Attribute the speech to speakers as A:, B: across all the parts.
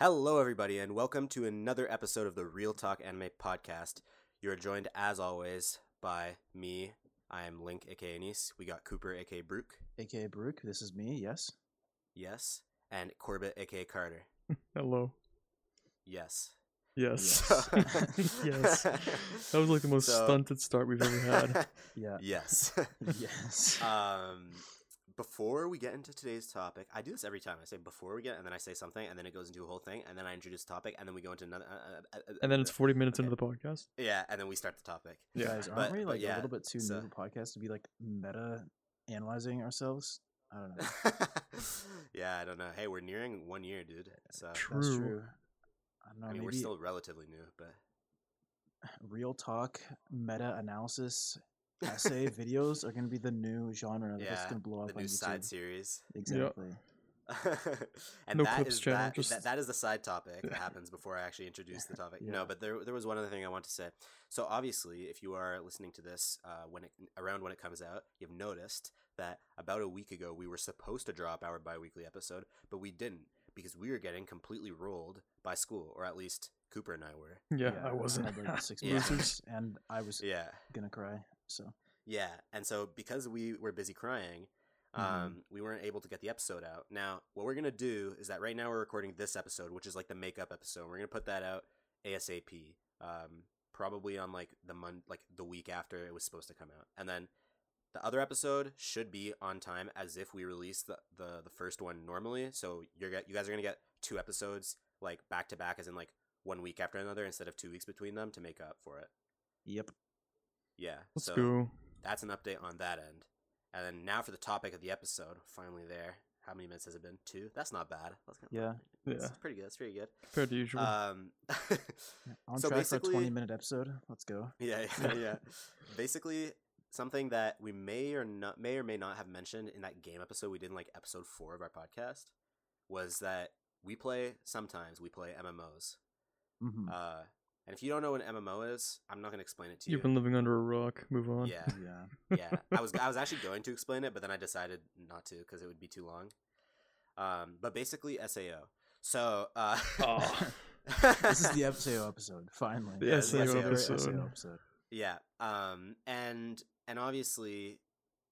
A: Hello, everybody, and welcome to another episode of the Real Talk Anime Podcast. You are joined, as always, by me. I am Link, aka Nice. We got Cooper, aka Brook.
B: aka Baruch. This is me. Yes.
A: Yes. And Corbett, aka Carter.
C: Hello.
A: Yes.
C: Yes.
B: Yes.
C: yes. That was like the most
A: So-
C: stunted start we've ever had.
B: Yeah.
A: yes.
B: yes.
A: um, before we get into today's topic, I do this every time. I say before we get, and then I say something, and then it goes into a whole thing, and then I introduce the topic, and then we go into another. Uh, uh, uh,
C: And then it's 40 minutes
A: Okay.
C: into the podcast.
A: yeah, and then we start the topic.
C: Yeah.
B: Guys, aren't
A: but-
B: we like
A: yeah,
B: a little bit too
A: so-
B: new a podcast to be like meta analyzing ourselves? I don't know.
A: yeah, I don't know. Hey, we're nearing one year, dude. So
B: That's
C: True.
B: true. I don't know.
A: I mean, we're still relatively new, but
B: real talk, meta analysis, essay videos are going to be the new genre that's
A: yeah,
B: going to blow up
A: the
B: on
A: new
B: YouTube.
A: side series.
B: Exactly.
A: and
C: No
A: that
C: clips
A: is
C: challenge,
A: that,
C: just-
A: that, that is the side topic that happens before I actually introduce the topic.
B: Yeah.
A: No, but there there was one other thing I want to say. So obviously, if you are listening to this uh, when it around when it comes out, you've noticed that about a week ago we were supposed to drop our biweekly episode, but we didn't because we were getting completely rolled by school, or at least Cooper and I were.
C: Yeah, I wasn't.
B: had like six
A: Yeah.
B: and I was
A: Yeah.
B: gonna cry. So
A: Yeah, and so because we were busy crying, um,
B: Mhm.
A: we weren't able to get the episode out. Now, what we're gonna do is that right now we're recording this episode, which is like the makeup episode. We're gonna put that out ASAP, um, probably on like the month, like the week after it was supposed to come out, and then the other episode should be on time as if we release the the, the first one normally. So you're get you guys are gonna get two episodes like back to back, as in like one week after another instead of two weeks between them to make up for it.
B: yep.
A: Yeah,
C: Let's
A: so
C: go.
A: that's an update on that end. And then now for the topic of the episode, finally there. How many minutes has it been? Two. That's not bad. That's kind
B: Yeah.
A: That's
C: Yeah.
A: pretty good. That's pretty good.
C: Compared to usual.
A: Um,
B: On
A: So
B: track for a
A: basically-
B: twenty minute episode. Let's go.
A: yeah, yeah, yeah. Basically, something that we may or not may or may not have mentioned in that game episode we did in like episode four of our podcast was that we play sometimes we play MMOs.
B: hmm
A: Uh, and if you don't know what an MMO is, I'm not gonna explain it to you.
C: You've been living under a rock. Move on.
A: yeah,
B: yeah.
A: yeah i was i was actually going to explain it but then i decided not to because it would be too long um but basically sao so uh
C: Oh.
B: This is the SAO episode. Finally.
C: The
B: This is
A: SAO
B: very
C: episode.
B: episode.
A: yeah um and and obviously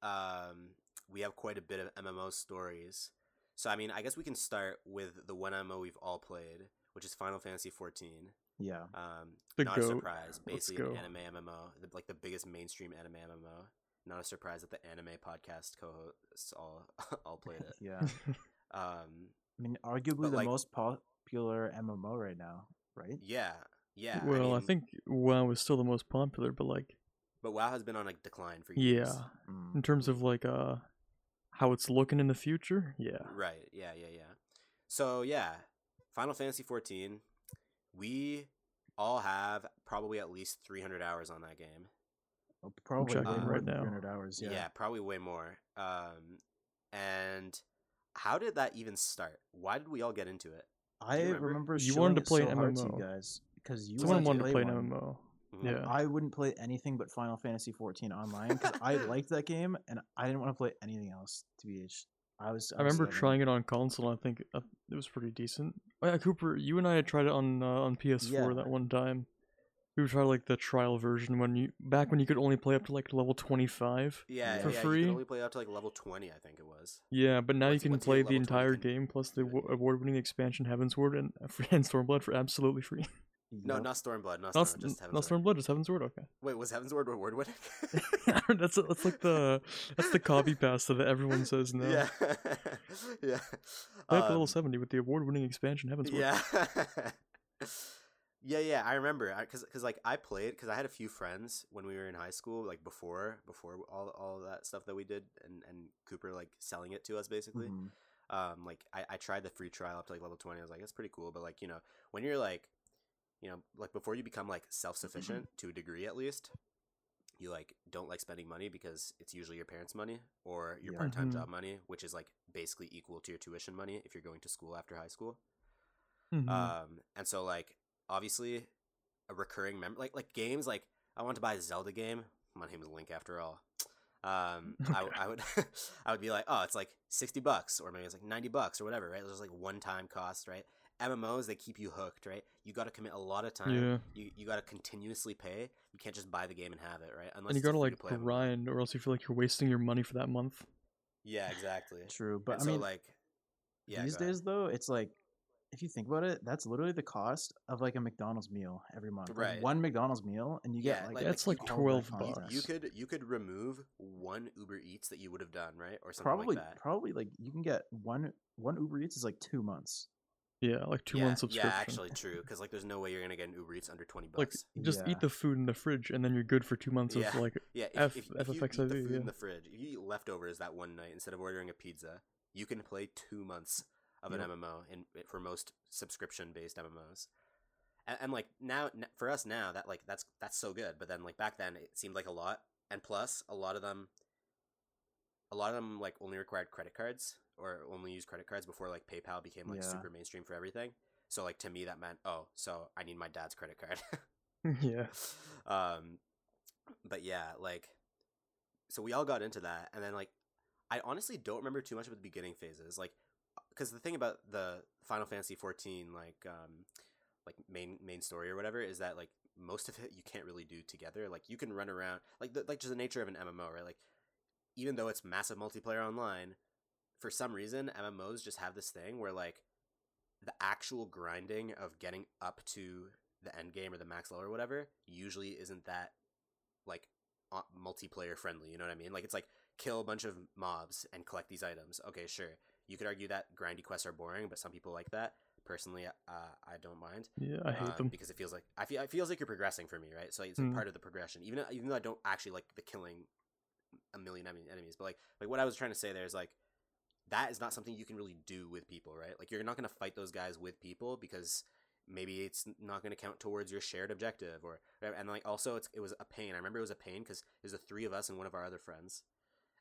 A: um we have quite a bit of mmo stories so i mean i guess we can start with the one mmo we've all played which is final fantasy 14
B: Yeah.
A: um
C: The
A: not a surprise basically an anime mmo the, like the biggest mainstream anime mmo not a surprise that the anime podcast co-hosts all all played it
B: Yeah.
A: um
B: I mean, arguably the
A: like-
B: most popular MMO right now, right?
A: Yeah, yeah.
C: well, I,
A: mean,
C: think WoW is still the most popular, but like,
A: but WoW has been on a decline for years.
C: yeah,
B: Mm.
C: in terms of like uh, how it's looking in the future, yeah.
A: Right. Yeah. Yeah. Yeah. So yeah, Final Fantasy 14. We all have probably at least 300 hours on that game.
B: Oh, Probably
C: checking
B: way
A: it
B: more
C: right now.
B: 300 hours.
A: Yeah.
B: Yeah.
A: probably way more. Um, and how did that even start? Why did we all get into it?
B: I
A: remember?
B: remember
C: You wanted to play
B: so
C: an
B: hard to you
C: MMO.
B: guys because you
C: Someone
B: wanted
C: wanted to play an
B: one.
C: MMO.
A: Mhm.
C: Yeah.
B: I wouldn't play anything but Final Fantasy 14 online because I liked that game and I didn't want to play anything else. To be honest, I was.
C: I remember trying it on console. I think uh, it was pretty decent. Oh, yeah, Cooper, you and I had tried it on uh, on PS4
B: Yeah.
C: that one time. We tried like the trial version when you back when you could only play up to like level 25.
A: Yeah,
C: For
A: yeah, You
C: free?
A: could only play up to like level 20, I think it was.
C: Yeah, but now
A: Once-
C: you can
A: you
C: play the
A: level 20,
C: entire game plus the
A: do
C: award-winning expansion Heavensward and and Stormblood for absolutely free.
A: No, not Stormblood. Not,
C: Not,
A: Stormblood, just
C: not
A: Heavensward.
C: Stormblood, just Heavensward. Okay.
A: Wait, was Heavensward reward winning?
C: that's that's like the that's the copy pasta that everyone says now.
A: Yeah. yeah.
C: Up to level
A: Um,
C: 70 with the award-winning expansion Heavensward.
A: Yeah. yeah, yeah, I remember cuz cuz like I played cuz I had a few friends when we were in high school like before before all all that stuff that we did and and Cooper like selling it to us basically.
B: Mhm.
A: Um like I I tried the free trial up to like level 20. I was like that's pretty cool, but like, you know, when you're like you know, like before you become like self-sufficient to a degree at least, you like don't like spending money because it's usually your parents' money or your
B: Yeah.
A: part-time
C: Mhm.
A: job money, which is like basically equal to your tuition money if you're going to school after high school.
C: Mhm.
A: Um, and so like obviously a recurring member like like games like I want to buy a Zelda game. My name is Link after all. Um, I, I would I would be like, oh, it's like sixty bucks, or maybe it's like ninety bucks or whatever, right? There's like one time cost, right? MMOs they keep you hooked, right? You got to commit a lot of time.
C: Yeah.
A: You you got to continuously pay. You can't just buy the game and have it, right? Unless
C: and you gotta like
A: free-to-play MMO.
C: grind, or else you feel like you're wasting your money for that month.
A: Yeah, exactly.
B: True, but
A: and
B: I
A: so
B: mean,
A: like, yeah,
B: these
A: go ahead.
B: days though, it's like if you think about it, that's literally the cost of like a McDonald's meal every month. Like,
A: Right.
B: one McDonald's meal, and you get
A: Yeah,
B: like
A: like-
C: That's
A: like
C: like
A: you-
B: all that
C: 12 bucks.
A: you could you could remove one Uber Eats that you would have done, right, or something
B: probably
A: like that.
B: probably like you can get one one Uber Eats is like two months.
C: Yeah, like two
A: yeah,
C: months subscription.
A: Yeah, actually, true. Because like, there's no way you're gonna get an Uber Eats under twenty
C: like
A: bucks.
C: just
B: Yeah.
C: eat the food in the fridge, and then you're good for two months
A: Yeah.
C: of like
A: yeah, if,
C: F-
A: if, if you eat the food
C: yeah.
A: in the fridge, if you eat leftovers that one night instead of ordering a pizza, you can play two months of an MMO in eh, for most subscription based MMOs. And, and like now, for us now, that like that's that's so good. But then like back then, it seemed like a lot. And plus, a lot of them, a lot of them like only required credit cards or only used credit cards before like PayPal became like
B: Yeah.
A: super mainstream for everything. So like to me, that meant oh, so I need my dad's credit card.
C: yeah.
A: um but yeah like so we all got into that and then like i honestly don't remember too much about the beginning phases like because the thing about the final fantasy 14 like um like main main story or whatever is that like most of it you can't really do together like you can run around like the, like just the nature of an mmo right like even though it's massive multiplayer online for some reason mmos just have this thing where like the actual grinding of getting up to the end game or the max level or whatever usually isn't that like uh, multiplayer friendly you know what i mean like it's like kill a bunch of mobs and collect these items okay sure you could argue that grindy quests are boring but some people like that personally uh, i don't mind
C: Yeah, I hate
A: um,
C: them.
A: because it feels like I feel it feels like you're progressing for me, right? So it's
C: Mm.
A: part of the progression, even even though I don't actually like the killing a million enemies, but like like what I was trying to say there is like that is not something you can really do with people, right? Like you're not gonna fight those guys with people because maybe it's not gonna count towards your shared objective, or and like also it's it was a pain. I remember it was a pain because it was the three of us and one of our other friends,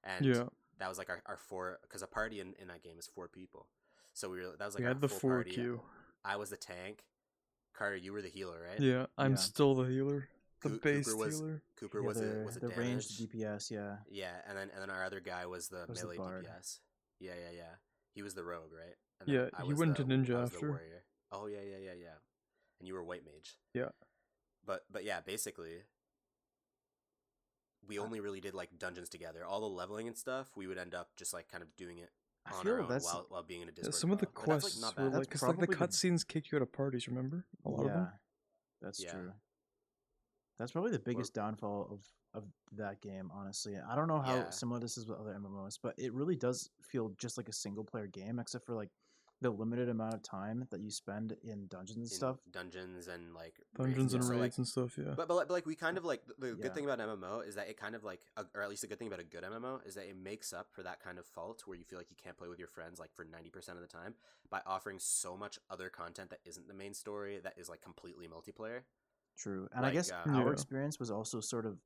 A: and
C: Yeah,
A: that was like our, our four because a party in, in that game is four people. So we were that was like
C: we
A: our
C: had the
A: full
C: four
A: party.
C: queue.
A: I was the tank. Carter, you were the healer, right?
C: Yeah, I'm
B: Yeah.
C: still the healer, the
A: Coo-
C: base
A: Cooper was-
C: healer.
A: Cooper
B: Yeah,
A: was
B: the,
A: a was a
B: the
A: damage.
B: ranged DPS, yeah.
A: Yeah, and then and then our other guy was the
B: Was
A: melee
B: bard.
A: DPS. Yeah, yeah, yeah. He was the rogue, right? And
C: Yeah,
A: I
C: he
A: was
C: went
A: the-
C: to ninja
A: I was the
C: after.
A: warrior. Oh yeah, yeah, yeah, yeah. And you were white mage.
C: Yeah.
A: But but yeah, basically, we only really did like dungeons together. All the leveling and stuff, we would end up just like kind of doing it
B: I
A: on
B: feel
A: our own
B: that's
A: while while being in a
C: Yeah,
A: Discord.
C: some of the
A: call. But
C: quests
A: like, not
C: were
A: bad.
C: like, because like the
B: probably the-
C: cutscenes kick you out of parties. Remember a lot
B: yeah,
C: of them.
B: that's
A: Yeah.
B: true. That's probably the biggest downfall of of that game, honestly. I don't know how
A: Yeah.
B: similar this is with other MMOs, but it really does feel just like a single player game, except for like the limited amount of time that you spend in dungeons and
A: in
B: stuff.
A: dungeons and like
C: Dungeons and
A: stuff. So, like,
C: raids and stuff. Yeah.
A: But, but like- but like we kind of like the, the
B: Yeah.
A: good thing about MMO is that it kind of like uh, or at least a good thing about a good MMO is that it makes up for that kind of fault where you feel like you can't play with your friends like for 90% of the time by offering so much other content that isn't the main story that is like completely multiplayer.
B: True. And
A: Like,
B: I guess
A: uh,
B: our experience was also sort of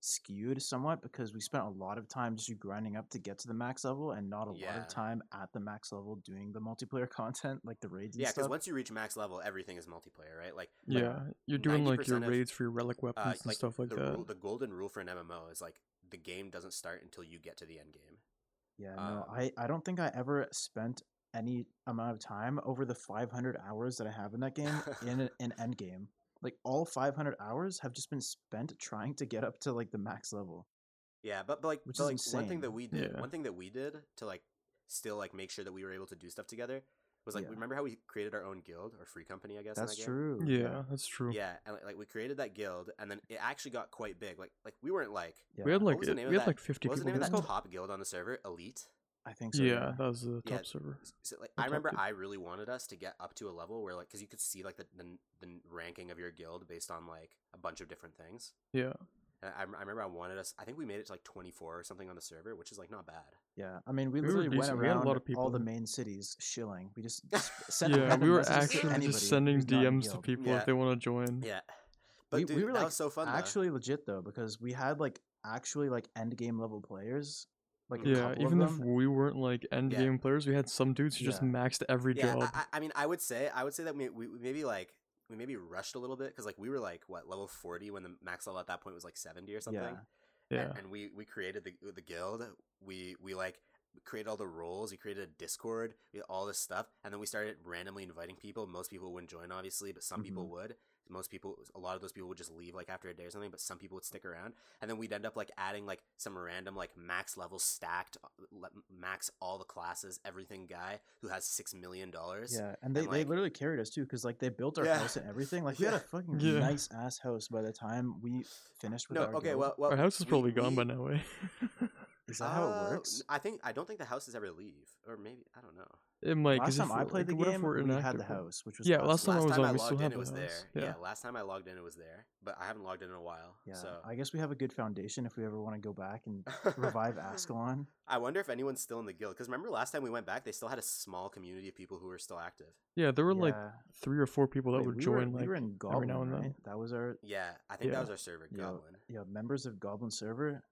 B: skewed somewhat because we spent a lot of time just grinding up to get to the max level and not a lot of time at the max level doing the multiplayer content like the raids and
A: Yeah, because once you reach max level, everything is multiplayer, right? Like
C: yeah, you're doing like your
A: of,
C: raids for your relic weapons
A: uh,
C: and
A: like
C: stuff like
A: the
C: that.
A: rule, the golden rule for an MMO is like the game doesn't start until you get to the end game.
B: Yeah, no,
A: Um,
B: I, I don't think I ever spent any amount of time over the 500 hours that I have in that game in an end game. Like all 500 hours have just been spent trying to get up to like the max level.
A: Yeah, but, but like,
B: Which
A: but,
B: is
A: like one thing that we did,
C: Yeah.
A: one thing that we did to like still like make sure that we were able to do stuff together was like
B: Yeah.
A: remember how we created our own guild or free company, I guess. in
B: That's
A: that game?
B: true.
C: yeah, that's true.
A: Yeah, and like, like we created that guild, and then it actually got quite big. Like like we weren't like
B: Yeah,
C: We had like
A: was the
C: it-
A: name
C: we
A: of
C: had
A: that-
C: like 50
A: what was the
C: people.
A: name of
C: there.
A: that top guild on the server? Elite.
B: I think so.
C: yeah, that was the top
A: Yeah.
C: server.
A: So, like
C: The
A: I remember,
C: guild.
A: I really wanted us to get up to a level where like because you could see like the, the the ranking of your guild based on like a bunch of different things.
C: Yeah,
A: And I, I remember I wanted us. I think we made it to like twenty four or something on the server, which is like not bad.
B: Yeah, I mean, we
C: We
B: literally went
C: decent. We had a lot of people
B: all the main cities shilling. We just sent
C: yeah.
B: random
C: We were actually just sending
B: who's not in
C: DMs to people
A: Yeah.
C: if they want to join.
A: Yeah, but
B: We-
A: dude,
B: we were,
A: that
B: like,
A: was so fun. though.
B: Actually, legit though, because we had like actually like end game level players. Like
C: Yeah, even if we weren't like end
A: Yeah.
C: game players, we had some dudes who just maxed every
A: yeah,
C: job.
A: I, I- mean, I would say, I would say that we, we maybe like we maybe rushed a little bit because like we were like what level forty when the max level at that point was like seventy or something.
B: Yeah.
C: Yeah,
A: and we we created the the guild. We we like created all the roles. We created a Discord, we all this stuff, and then we started randomly inviting people. Most people wouldn't join, obviously, but some people mm-hmm. would. Most people, a lot of those people would just leave like after a day or something, but some people would stick around. And then we'd end up like adding like some random like max level stacked, uh, max all the classes, everything guy who has six million dollars.
B: Yeah, and they,
A: and,
B: they literally carried us too, because like they built our
A: Yeah.
B: house and everything. Like we had a fucking
C: Yeah.
B: nice ass house by the time we finished with
A: No,
B: our
A: okay,
B: guild.
A: well, well,
C: Our house is
A: we-
C: probably gone
A: we-
C: by now, eh?
B: is that how
A: Uh,
B: it works?
A: I think I don't think the house houses ever leave, or maybe I don't know.
C: It might.
B: Last time I played the
C: like, if
B: game,
C: we're
B: had the house, which was
C: Yeah, last time I was
A: time
C: on,
A: I
C: we still
A: logged in,
C: had
A: it
C: the
A: was there. Yeah.
C: Yeah.
A: last time I logged in, it was there, but I haven't logged in in a while.
B: Yeah,
A: so
B: I guess we have a good foundation if we ever want to go back and revive Ascalon.
A: I wonder if anyone's still in the guild. Because remember last time we went back, they still had a small community of people who were still active.
C: Yeah, there were like three or four people that
B: Wait,
C: would
B: we
C: join
B: Were,
C: like
B: we were in
C: every
B: Goblin,
C: now and then.
B: right? That was our
A: Yeah, I think
C: Yeah.
A: that was our server, Goblin.
B: yeah members of Goblin server.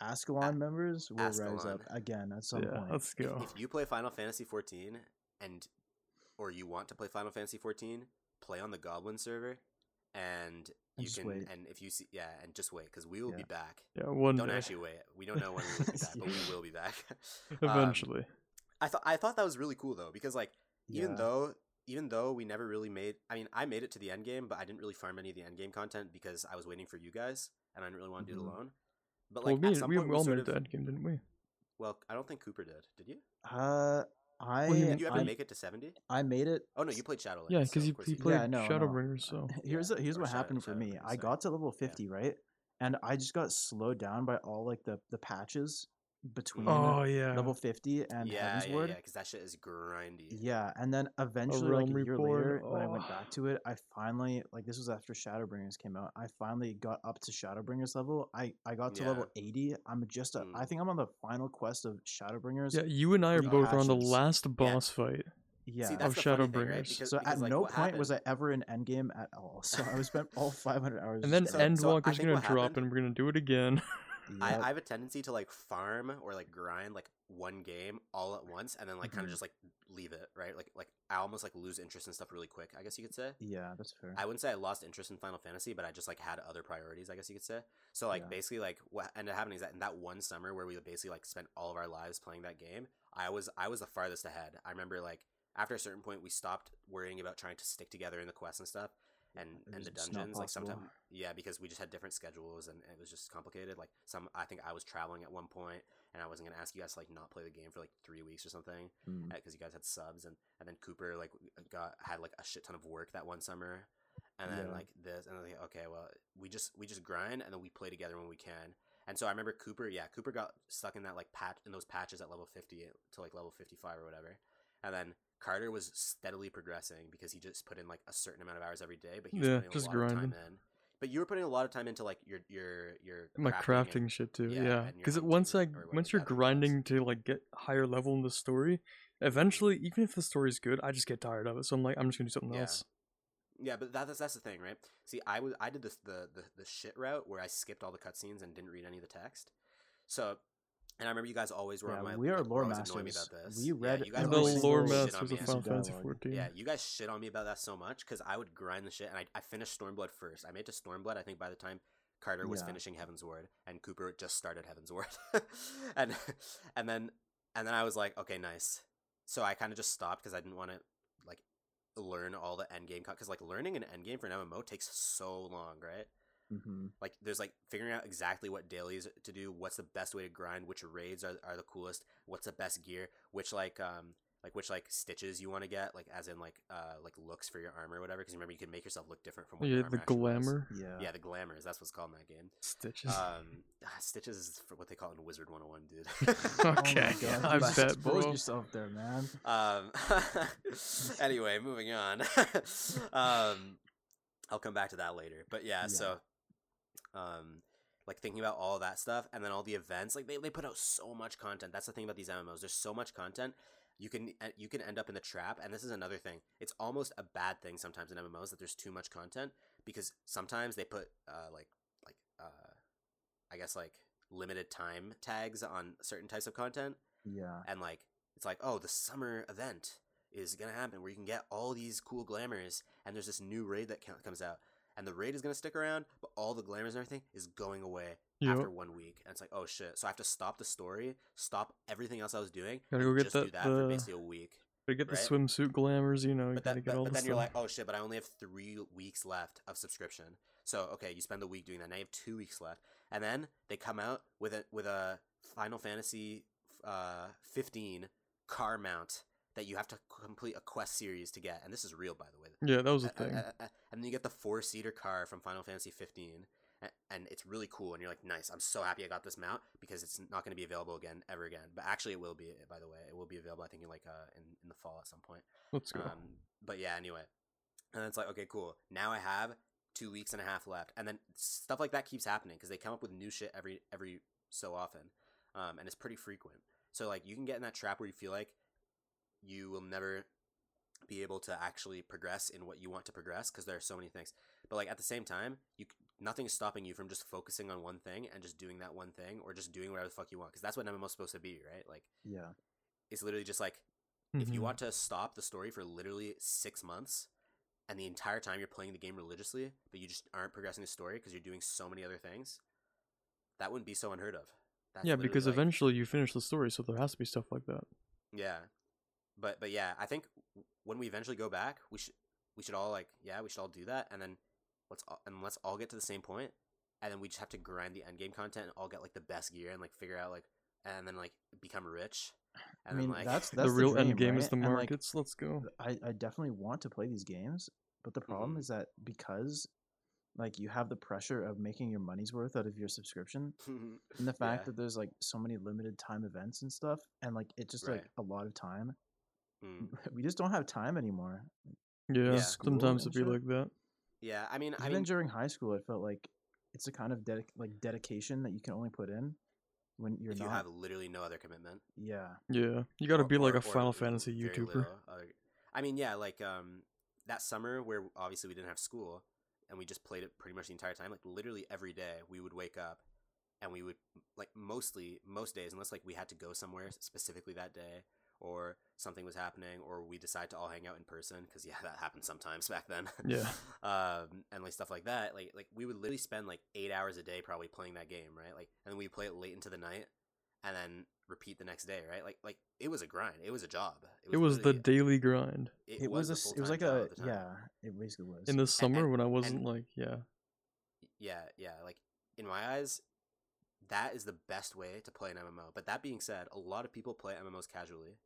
B: Ascalon members will rise up again at some
C: yeah,
B: point.
C: let's
A: If,
C: go.
A: if you play Final Fantasy 14 and or you want to play Final Fantasy 14, play on the Goblin server, and
B: And
A: you
B: just
A: can
B: wait.
A: and if you see yeah, and just wait because we will be back.
C: Yeah, one
A: Don't
C: day.
A: actually wait. We don't know when we will be back, but we will be back. Um,
C: Eventually.
A: I thought I thought that was really cool though because like even
B: Yeah.
A: though even though we never really made I mean I made it to the end game but I didn't really farm any of the end game content because I was waiting for you guys and I didn't really want to do it
B: Mhm.
A: alone. But
C: well,
A: like
C: me,
A: at some
C: we,
A: point
C: we all
A: sort
C: made it
A: of,
C: to endgame, didn't we?
A: well I don't think Cooper did. Did you?
B: Uh, I
C: Well,
A: Did you ever
B: I,
A: make it to 70?
B: I made it.
A: Oh no, you played Shadowlands.
C: Yeah, because
A: of
C: you,
A: course
C: you played
B: Yeah, no, no.
C: Shadowbringers, so
B: Here's
A: Yeah,
B: here's
A: or
B: what
A: Shadow-
B: happened for me.
A: Shadowbringers,
B: I got to level fifty, right, and I just got slowed down by all like the the patches between
C: Oh yeah.
B: level fifty and
A: yeah,
B: Heaven's
A: yeah,
B: Word.
A: yeah, because that shit is grindy.
B: Yeah, and then eventually, like a year
C: Reborn,
B: later, when I went
C: oh.
B: back to it, I finally like this was after Shadowbringers came out. I finally got up to Shadowbringers level. I I got to level eighty. I'm just a, I
A: Mm.
B: think I'm on the final quest of Shadowbringers.
C: Yeah, you and I are both on the last boss fight.
B: Yeah.
A: See,
C: Of
A: that's the funny thing, right?
C: Shadowbringers.
A: Because,
B: so
A: because,
B: at
A: like,
B: no
A: what
B: point was I ever in endgame at all. So I was spent all 500 hours.
C: And then
B: just
A: So-
B: dead.
A: so
C: Endwalker's gonna drop
A: happened-
C: and we're gonna do it again.
A: I,
B: Yep.
A: I have a tendency to like farm or like grind like one game all at once and then like kind of mm-hmm. just like leave it, right? Like like I almost like lose interest in stuff really quick, I guess you could say.
B: yeah, that's fair.
A: I wouldn't say I lost interest in Final Fantasy, but I just like had other priorities, I guess you could say. So like
B: Yeah.
A: basically like what ended up happening is that in that one summer where we basically like spent all of our lives playing that game, I was I was the farthest ahead. I remember like after a certain point we stopped worrying about trying to stick together in the quests and stuff and and the
B: was just not
A: dungeons like sometimes yeah because we just had different schedules and it was just complicated. Like some i think i was traveling at one point and i wasn't going to ask you guys to like not play the game for like three weeks or something
B: Mm.
A: because you guys had subs and and then cooper like got had like a shit ton of work that one summer. And then
B: Yeah.
A: like this and then like, okay well we just we just grind and then we play together when we can. And so i remember cooper yeah cooper got stuck in that like patch in those patches at level 50 to like level 55 or whatever. And then Carter was steadily progressing because he just put in like a certain amount of hours every day, but he was
C: Yeah,
A: putting
C: just
A: a lot of
C: grinding.
A: time in. But you were putting a lot of time into like your your your
C: My crafting
A: and-
C: shit too,
A: yeah,
C: yeah. Because once I once you're grinding to like get higher level in the story, eventually, even if the story's good, I just get tired of it. So I'm like, I'm just gonna do something
A: Yeah.
C: else.
A: Yeah, but that, that's that's the thing, right? See, I was I did this the, the the shit route where I skipped all the cutscenes and didn't read any of the text. So, and I remember you guys always were
B: Yeah,
A: on my.
B: we are
A: like,
B: lore
A: always annoying me
B: masters.
A: about this.
B: We
A: Yeah,
B: read
A: you guys
B: every
C: the
A: always
C: lore
A: shit on
C: masters
A: me
C: of
A: on
C: Final. Fantasy
B: dialogue.
C: 14.
A: Yeah, you guys shit on me about that so much because I would grind the shit, and I, I finished Stormblood first. I made it to Stormblood. I think by the time Carter was
B: Yeah.
A: finishing Heavensward, and Cooper just started Heavensward, and and then and then I was like, okay, nice. So I kind of just stopped because I didn't want to like learn all the end game because like learning an end game for an MMO takes so long, right?
B: Hmm
A: like there's like figuring out exactly what dailies to do what's the best way to grind which raids are, are the coolest what's the best gear which like um like which like stitches you want to get like as in like uh like looks for your armor or whatever because remember you can make yourself look different from what
C: Yeah,
A: your
C: the
A: armor actually was.
C: glamour
B: Yeah.
A: yeah the glamours that's what's called in that game
C: stitches.
A: um ah, stitches is for what they call it in wizard 101 dude
B: Oh my
C: Okay,
B: God,
C: I
B: you
C: bet,
B: expose
C: bro.
B: yourself there, man.
A: um anyway moving on um i'll come back to that later but yeah,
B: Yeah.
A: so um like thinking about all that stuff and then all the events like they, they put out so much content. That's the thing about these mmos there's so much content. You can uh, you can end up in the trap. And this is another thing. It's almost a bad thing sometimes in mmos that there's too much content because sometimes they put uh like like uh i guess like limited time tags on certain types of content.
B: Yeah.
A: and like it's like oh the summer event is gonna happen where you can get all these cool glamours and there's this new raid that comes out and the raid is gonna stick around, but all the glamours and everything is going away
C: Yep.
A: after one week, and it's like, oh shit! So I have to stop the story, stop everything else I was doing,
C: Gotta
A: and
C: go get
A: just do
C: that,
A: that for basically a week.
C: Gotta get the swimsuit glamours, you know. You
A: But,
C: gotta
A: that,
C: get
A: but,
C: all
A: but
C: the
A: then you're like, oh shit! But I only have three weeks left of subscription. So okay, you spend the week doing that. Now you have two weeks left, and then they come out with a with a Final Fantasy uh, 15 car mount that you have to complete a quest series to get. And this is real, by the way.
C: yeah, that was a thing.
A: and then you get the four seater car from Final Fantasy 15, and it's really cool. And you're like, nice. I'm so happy I got this mount because it's not going to be available again ever again. But actually, it will be. By the way, it will be available. I think in like uh in, in the fall at some point.
C: Let's go.
A: Um, but yeah, anyway. And then it's like, okay, cool. Now I have two weeks and a half left, and then stuff like that keeps happening because they come up with new shit every every so often, um, and it's pretty frequent. So like, you can get in that trap where you feel like you will never be able to actually progress in what you want to progress because there are so many things. But like at the same time, you nothing is stopping you from just focusing on one thing and just doing that one thing, or just doing whatever the fuck you want because that's what MMO's supposed to be, right? Like,
B: Yeah.
A: it's literally just like if you
C: Mhm.
A: want to stop the story for literally six months and the entire time you're playing the game religiously but you just aren't progressing the story because you're doing so many other things that wouldn't be so unheard of That's
C: yeah, because
A: like-
C: eventually you finish the story, so there has to be stuff like that.
A: yeah but but yeah i think when we eventually go back we should we should all like yeah we should all do that and then let's all, and let's all get to the same point and then we just have to grind the end game content and all get like the best gear and like figure out like and then like become rich
B: I mean,
A: then like
B: that's
C: the
B: that's
C: real
B: dream,
C: end game is
B: right?
C: the
B: And, like,
C: markets. Let's go.
B: I, I definitely want to play these games, but the problem
A: Mhm.
B: is that because like you have the pressure of making your money's worth out of your subscription and the fact
A: Yeah.
B: that there's like so many limited time events and stuff and like it just like a lot of time
A: Mm.
B: we just don't have time anymore
C: Yeah,
A: Yeah.
C: Sometimes it'd be like that.
A: yeah i mean i
B: even
A: mean
B: during high school it felt like it's a kind of dedic- like dedication that you can only put in when you're
A: if
B: not
A: you have literally no other commitment
B: yeah
C: Yeah, you gotta
A: or-
C: be like a
A: or
C: Final
A: l-
C: Fantasy YouTuber.
A: little other- I mean, yeah, like um, that summer where obviously we didn't have school and we just played it pretty much the entire time. Like literally every day we would wake up and we would like mostly most days, unless like we had to go somewhere specifically that day or something was happening or we decide to all hang out in person because yeah, that happened sometimes back then.
C: Yeah.
A: um, and like stuff like that. Like like we would literally spend like eight hours a day probably playing that game, right? Like and then we play it late into the night and then repeat the next day, right? Like like it was a grind. It was a job.
C: It was the daily grind.
B: it, was,
A: a
B: a s- it was like a
A: at the time.
B: yeah it basically was
C: In the summer
A: and-
C: when I wasn't like, yeah,
A: yeah yeah like in my eyes that is the best way to play an mmo but that being said a lot of people play mmos casually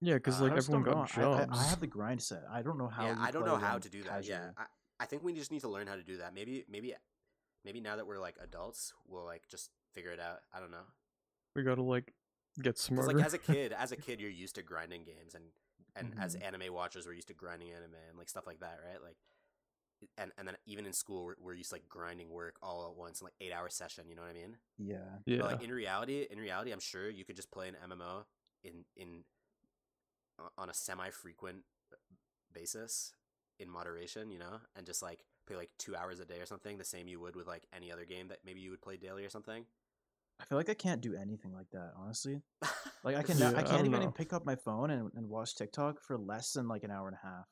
C: yeah, because
A: Uh,
C: like
B: I
C: everyone
B: don't
C: got
B: know. I-
C: jobs.
B: I, I have the grind set i don't know how
A: yeah i don't know how to do that yeah. I, I think we just need to learn how to do that maybe maybe maybe now that we're like adults we'll like just figure it out i don't know
C: we gotta like get smarter.
A: like as a kid as a kid you're used to grinding games and and as
B: Mhm.
A: anime watchers we're used to grinding anime and like stuff like that right like and and then even in school we're, we're used to like grinding work all at once in like eight hour session you know what i mean
B: yeah
C: yeah,
A: But like in reality, in reality, I'm sure you could just play an MMO in in o- on a semi frequent basis in moderation, you know, and just like play like two hours a day or something, the same you would with like any other game that maybe you would play daily or something.
B: i feel like i can't do anything like that honestly like i can
C: Yeah,
B: i
C: I
B: can't
C: don't
B: even
C: know.
B: pick up my phone and, and watch tiktok for less than like an hour and a half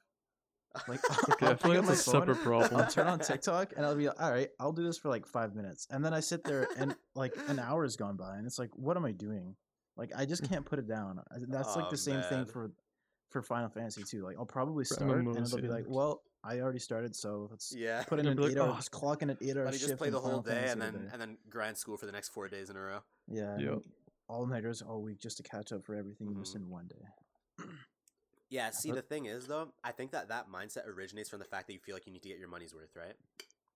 B: like
C: okay,
B: I'll
C: I feel
B: pick
C: like
B: up my
C: that's a
B: phone,
C: separate problem.
B: I'll turn on TikTok and I'll be like, all right, I'll do this for like five minutes. And then I sit there and like an hour has gone by and it's like, what am I doing? Like, I just can't put it down. That's like
A: Aw,
B: the same thing for for Final Fantasy too. Like, I'll probably start and it'll be like, well, I already started, so let's
A: yeah.
B: put in an
C: be like,
B: eight hour,
C: "Oh,
B: just clock in an eight hour
A: Let me just play the whole day and then
B: today."
A: and then grind school for the next four days in a row.
B: yeah,
C: Yep.
B: all nighters all week just to catch up for everything you missed
A: Mhm.
B: in one day.
A: Yeah. See, the thing is though, I think that that mindset originates from the fact that you feel like you need to get your money's worth, right?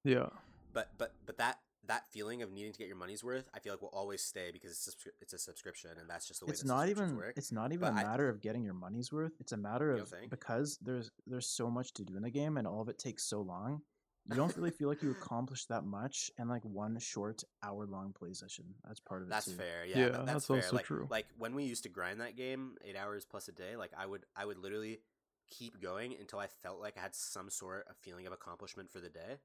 C: yeah,
A: but but but that that feeling of needing to get your money's worth, I feel like will always stay because it's subscri- it's a subscription, and that's just the way
B: it's
A: that
B: not even
A: work.
B: it's not even
A: But
B: a
A: I-
B: matter of getting your money's worth it's a matter of
A: think?
B: because there's there's so much to do in the game and all of it takes so long you don't really feel like you accomplished that much in like one short hour long play session that's part of it
A: That's
B: too.
A: fair. Yeah,
C: Yeah,
A: that's,
C: that's
A: fair.
C: also
A: like,
C: true.
A: Like when we used to grind that game eight hours plus a day, like I would I would literally keep going until I felt like I had some sort of feeling of accomplishment for the day.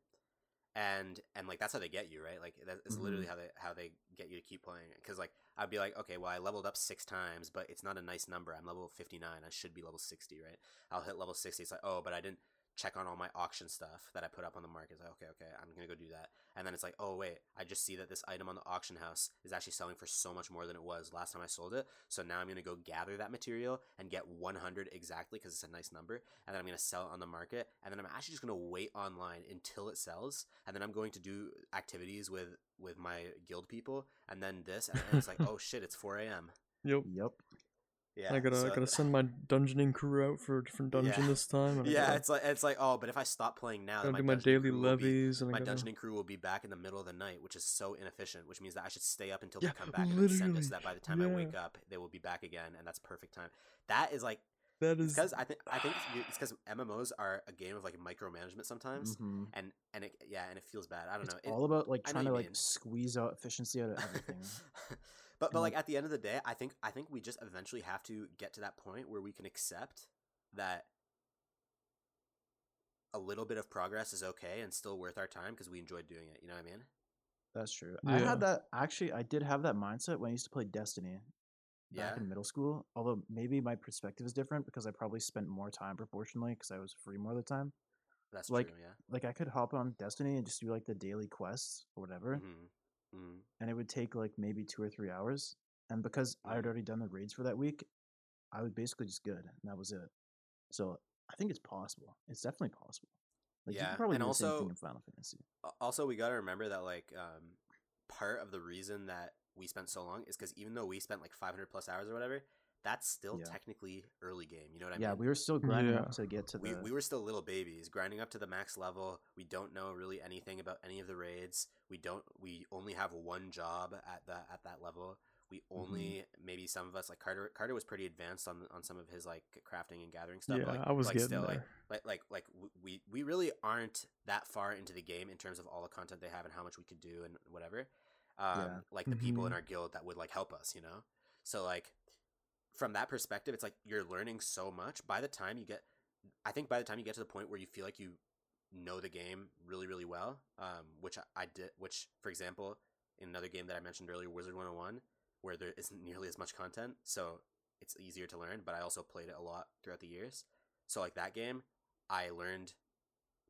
A: And and like that's how they get you, right? Like that's literally mm-hmm. how they how they get you to keep playing. Because like I'd be like, okay, well I leveled up six times, but it's not a nice number. I'm level fifty nine. I should be level sixty, right? I'll hit level sixty. It's like, oh, but I didn't check on all my auction stuff that I put up on the market. It's like, okay, okay, I'm gonna go do that. And then it's like, oh wait, I just see that this item on the auction house is actually selling for so much more than it was last time I sold it. So now I'm gonna go gather that material and get 100 exactly because it's a nice number, and then I'm gonna sell it on the market. And then I'm actually just gonna wait online until it sells, and then I'm going to do activities with with my guild people, and then this, and then it's like, oh shit, it's 4 a.m.
C: Yep.
B: Yep.
A: Yeah,
C: I gotta
A: so-
C: gotta send my dungeoning crew out for a different dungeon
A: Yeah.
C: this time. and
A: Yeah,
C: gotta,
A: it's like it's like oh, but if I stop playing now, then
C: gotta do my daily
A: crew will be-
C: leves and
A: my
C: gotta,
A: dungeoning crew will be back in the middle of the night, which is so inefficient. Which means that I should stay up until
C: Yeah,
A: they come back and then send it,
C: literally,
A: so that by the time I wake up, they will be back again, and that's perfect time. That is like
C: that is
A: because I think I think it's because MMOs are a game of like micromanagement sometimes,
B: Mhm.
A: and and it yeah, and it feels bad. I don't
B: It's
A: know. It-
B: all about like
A: I know
B: trying to like
A: mean.
B: squeeze out efficiency out of everything.
A: but but like
B: like-
A: at the end of the day, I think I think we just eventually have to get to that point where we can accept that a little bit of progress is okay and still worth our time because we enjoyed doing it. You know what I mean?
B: That's true. I had that actually. I did have that mindset when I used to play Destiny back
A: Yeah.
B: in middle school. Although maybe my perspective is different because I probably spent more time proportionally because I was free more of the time.
A: That's
B: Like-
A: true. Yeah.
B: Like I could hop on Destiny and just do like the daily quests or whatever,
A: hmm hmm
B: and it would take like maybe two or three hours. And because I had already done the raids for that week, I was basically just good, and that was it. So I think it's possible. It's definitely possible. Like you
A: Yeah,
B: probably
A: and
B: do the same
A: also-
B: thing in Final Fantasy.
A: Also, we got to remember that like um, part of the reason that we spent so long is because even though we spent like 500 plus hours or whatever, that's still
B: Yeah.
A: technically early game. You know what I
B: yeah,
A: mean?
B: Yeah, we were still grinding
C: Yeah.
B: up to get to
A: we,
B: the.
A: we were still little babies grinding up to the max level we don't know really anything about any of the raids we don't we only have one job at the at that level we
B: Mm-hmm.
A: only maybe some of us like carter carter was pretty advanced on on some of his like crafting and gathering stuff
C: yeah,
A: like,
C: I was
A: like
C: getting
A: still
C: there.
A: like like like like we we really aren't that far into the game in terms of all the content they have and how much we could do and whatever um
B: Yeah.
A: like the people in
C: Mhm.
A: our guild that would like help us you know so like from that perspective it's like you're learning so much. By the time you get i think by the time you get to the point where you feel like you know the game really really well um which I, I did which for example in another game that i mentioned earlier wizard 101 where there isn't nearly as much content so it's easier to learn but i also played it a lot throughout the years. So like that game i learned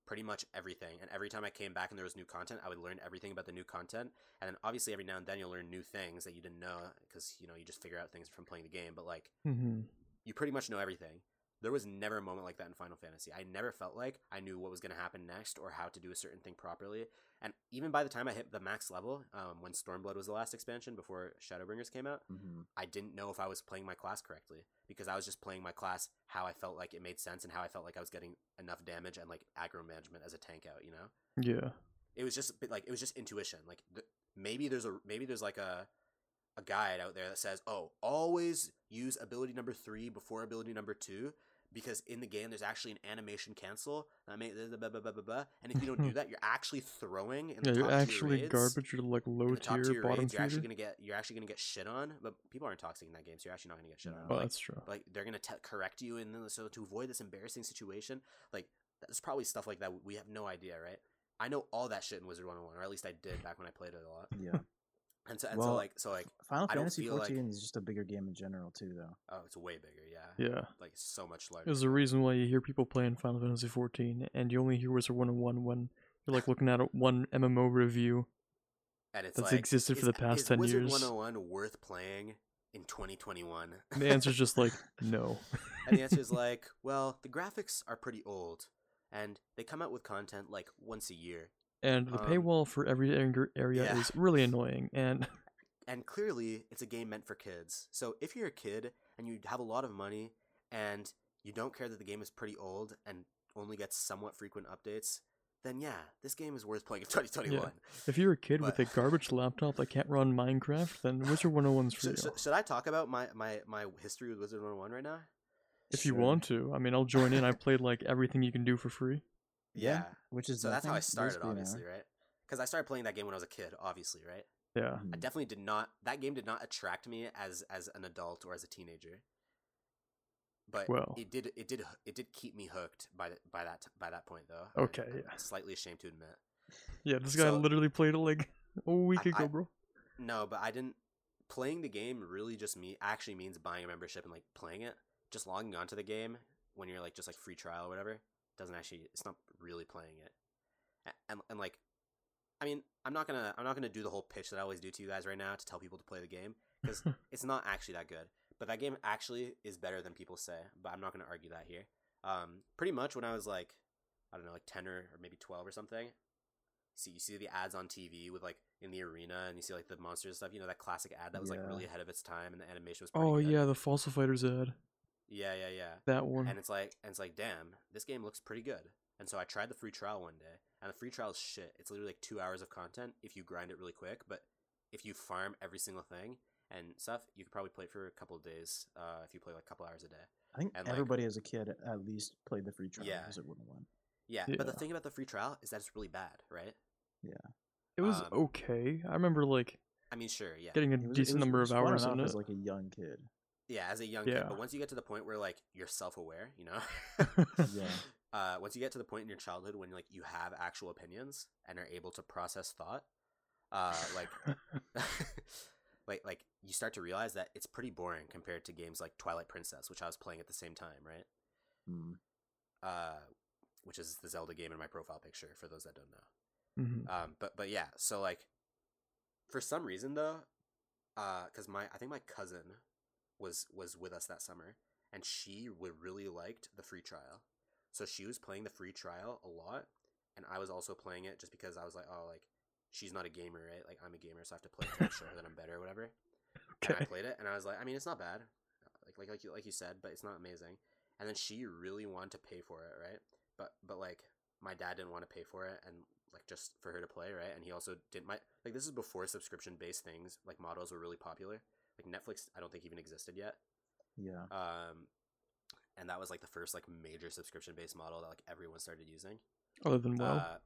A: pretty much everything and every time i came back and there was new content i would learn everything about the new content and then obviously every now and then you'll learn new things that you didn't know because you know you just figure out things from playing the game but like
C: hmm
A: you pretty much know everything there was never a moment like that in final fantasy i never felt like i knew what was going to happen next or how to do a certain thing properly and even by the time i hit the max level um, when stormblood was the last expansion before shadowbringers came out
B: hmm
A: I didn't know if I was playing my class correctly because I was just playing my class how I felt like it made sense and how I felt like I was getting enough damage and like aggro management as a tank out. You know,
C: Yeah.
A: it was just like it was just intuition. Like th- maybe there's a maybe there's like a a guide out there that says, "Oh, always use ability number three before ability number two because in the game there's actually an animation cancel. I mean, blah, blah, blah, blah, blah. and if you don't do that, you're actually throwing in
C: Yeah,
A: the
C: you're actually
A: raids,
C: garbage. You're like low tier,
A: tier
C: bottom
A: raids, you're actually gonna get you're actually gonna get shit on. But people aren't toxic in that game, so you're actually not gonna get shit on.
C: Oh,
A: Like,
C: that's true.
A: like they're gonna te- correct you and then so to avoid this embarrassing situation like there's probably stuff like that we have no idea right i know all that shit in wizard 101 or at least i did back when i played it a lot
B: Yeah.
A: And so and so
B: Well,
A: like so like
B: Final
A: I don't
B: Fantasy
A: feel like-
B: 14 is just a bigger game in general too, though.
A: oh it's way bigger yeah
C: Yeah.
A: like so much larger
C: There's a reason why you hear people playing Final Fantasy 14, and you only hear Wizard 101 when you're like looking at a, one MMO review.
A: and it's
C: that's
A: like
C: existed for
A: is-
C: the past
A: is
C: 10
A: wizard
C: years.
A: 101 worth playing in 2021
C: The answer's just like no.
A: and the answer is like well the graphics are pretty old and they come out with content like once a year
C: And the
A: Um,
C: paywall for every area
A: yeah.
C: is really annoying. And
A: and clearly it's a game meant for kids. So if you're a kid and you have a lot of money and you don't care that the game is pretty old and only gets somewhat frequent updates, then yeah, this game is worth playing in 2021.
C: if you're a kid with a garbage laptop that can't run Minecraft, then Wizard 101's for
A: Should,
C: you.
A: should, should I talk about my, my, my history with Wizard 101 right now?
C: if you want to, I mean, I'll join in. I played like everything you can do for free.
A: Yeah.
B: Which is
A: So that's how I started, obviously,
B: hour.
A: right? Because I started playing that game when I was a kid, obviously, right?
C: Yeah.
A: I
B: Mhm.
A: definitely did not. That game did not attract me as as an adult or as a teenager. But
C: Well.
A: it did. It did. It did keep me hooked by the, by that by that point, though.
C: Okay,
A: I'm
C: yeah.
A: Slightly ashamed to admit.
C: Yeah, this guy
A: So-
C: literally played it like a week
A: I-
C: ago,
A: I-
C: bro.
A: No, but I didn't. Playing the game really just me actually means buying a membership and like playing it. Just logging onto the game when you're like just like free trial or whatever. Doesn't actually it's not really playing it. And and like I mean, I'm not going to I'm not to do the whole pitch that I always do to you guys right now to tell people to play the game because it's not actually that good. But that game actually is better than people say, but I'm not going to argue that here. Um pretty much when I was like I don't know, like 10 or, or maybe 12 or something, see you see the ads on TV with like in the arena and you see like the monsters and stuff, you know that classic ad that was like really ahead of its time and the animation was pretty
C: oh
A: good.
C: yeah, the Fossil Fighters ad.
A: Yeah, yeah, yeah.
C: That one.
A: And it's like and it's like, damn, this game looks pretty good. And so I tried the free trial one day, and the free trial is shit. It's literally like two hours of content if you grind it really quick, but if you farm every single thing and stuff, you could probably play it for a couple of days. Uh, if you play like a couple hours a day.
B: I think
A: And, like-
B: everybody as a kid at least played the free trial
A: Yeah.
B: because it wouldn't win.
A: Yeah, but the thing about the free trial is that it's really bad, right?
C: Yeah, it was
A: um,
C: okay. I remember like
A: I mean, sure, yeah,
C: getting a
B: was-
C: decent
B: was-
C: number of hours
B: enough
C: in
B: as like a young kid.
A: Yeah, as a young kid.
C: Yeah.
A: But once you get to the point where like you're self-aware, you know,
B: Yeah.
A: uh, once you get to the point in your childhood when like you have actual opinions and are able to process thought, uh, like like like you start to realize that it's pretty boring compared to games like Twilight Princess, which I was playing at the same time, right?
B: Mm.
A: Uh, which is the Zelda game in my profile picture for those that don't know.
C: Mhm.
A: Um, but but yeah, so like for some reason though, uh, because my I think my cousin was was with us that summer, and she would really liked the free trial, so she was playing the free trial a lot, and I was also playing it just because I was like, oh, like she's not a gamer, right? Like I'm a gamer, so I have to play it to show her that I'm better or whatever. And I played it, and I was like, I mean, it's not bad, like like like you like you said, but it's not amazing. And then she really wanted to pay for it, right? But but like my dad didn't want to pay for it, and like just for her to play, right? And he also didn't. My like this is before subscription based things like models were really popular. Like Netflix, I don't think even existed yet.
B: Yeah.
A: Um, and that was like the first like major subscription based model that like everyone started using.
C: Other than WoW.
A: Uh,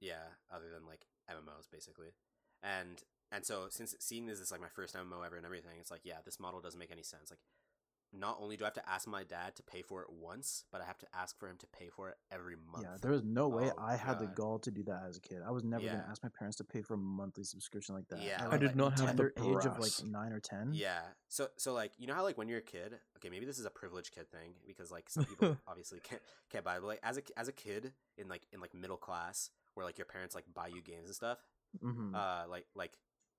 A: yeah, other than like MMOs basically. And and so since seeing this is like my first MMO ever and everything, it's like yeah, this model doesn't make any sense. Like not only do I have to ask my dad to pay for it once, but I have to ask for him to pay for it every month.
B: Yeah, there was no way
A: Oh,
B: I had the gall to do that as a kid. I was never
A: Yeah.
B: gonna ask my parents to pay for a monthly subscription like that.
A: Yeah,
B: At,
A: I
B: like,
A: did
B: the
C: not have the
B: tender age of like nine or ten.
A: Yeah. So so like you know how like when you're a kid, okay, maybe this is a privileged kid thing because like some people obviously can't can't buy, it, but like as a as a kid in like in like middle class where like your parents like buy you games and stuff,
B: hmm
A: uh, like like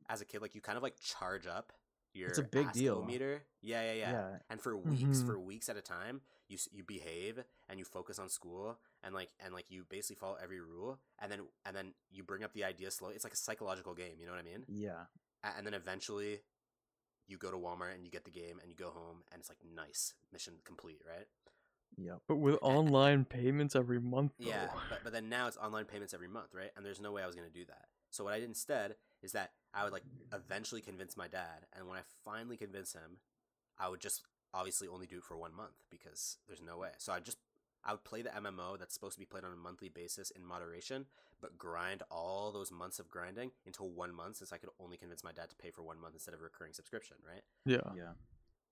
A: as a kid like you kind of like charge up your
B: It's a big deal.
A: meter. Yeah, yeah, yeah.
B: yeah.
A: And for weeks,
C: Mhm.
A: for weeks at a time, you you behave and you focus on school and like and like you basically follow every rule and then and then you bring up the idea slowly. It's like a psychological game. You know what I mean?
B: Yeah.
A: And then eventually you go to Walmart and you get the game and you go home and it's like nice mission complete, right?
B: yeah
C: but with online payments every month, though.
A: Yeah, but but then now it's online payments every month, right? And there's no way I was gonna do that. So what I did instead is that I would like eventually convince my dad, and when I finally convince him, I would just obviously only do it for one month because there's no way. So I just I would play the MMO that's supposed to be played on a monthly basis in moderation, but grind all those months of grinding into one month since I could only convince my dad to pay for one month instead of a recurring subscription, right?
C: yeah.
B: Yeah.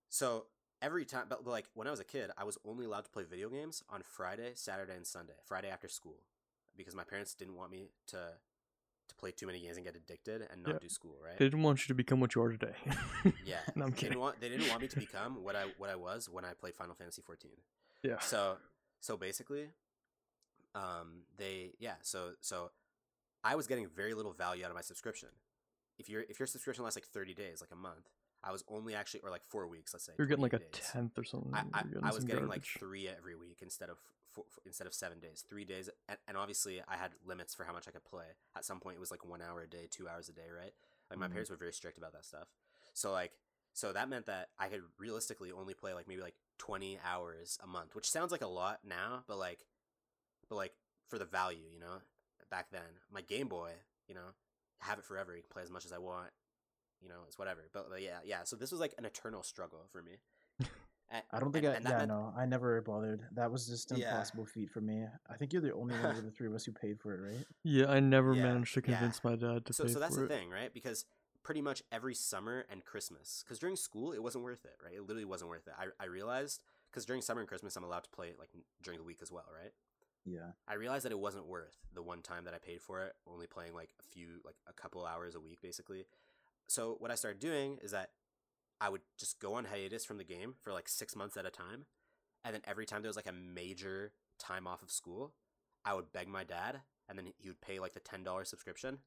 A: So every time, but like when I was a kid, I was only allowed to play video games on Friday, Saturday, and Sunday. Friday after school, because my parents didn't want me to to play too many games and get addicted and not
C: Yeah.
A: do school. Right?
C: They didn't want you to become what you are today.
A: yeah.
C: no, I'm
A: They
C: kidding.
A: didn't want they didn't want me to become what I what I was when I played Final Fantasy 14.
C: Yeah.
A: So so basically, um, they yeah. So so I was getting very little value out of my subscription. If your if your subscription lasts like 30 days, like a month, I was only actually or like four weeks, let's say.
C: You're getting like a tenth or something.
A: I, I, I was getting like three every week instead of four, instead of seven days, three days, and, and obviously I had limits for how much I could play. At some point, it was like one hour a day, two hours a day, right? Like my
B: Mhm.
A: parents were very strict about that stuff. So like, so that meant that I could realistically only play like maybe like twenty hours a month, which sounds like a lot now, but like, but like for the value, you know, back then, my Game Boy, you know, have it forever. You can play as much as I want. You know, it's whatever. But, but yeah, yeah. So this was like an eternal struggle for me. A-
B: I don't think
A: and-
B: I.
A: and
B: yeah,
A: meant-
B: no, I never bothered. That was just an
A: Yeah.
B: impossible feat for me. I think you're the only one of the three of us who paid for it, right?
C: Yeah, I never
A: Yeah,
C: managed to
A: yeah.
C: convince my dad to
A: so
C: pay
A: so that's
C: for
A: the
C: it.
A: thing right because pretty much every summer and christmas because during school it wasn't worth it right it literally wasn't worth it i, I realized because during summer and christmas i'm allowed to play it like during the week as well right
B: Yeah.
A: i realized that it wasn't worth the one time that i paid for it only playing like a few like a couple hours a week basically so what i started doing is that i would just go on hiatus from the game for like six months at a time and then every time there was like a major time off of school, I would beg my dad, and then he would pay like the ten dollars subscription,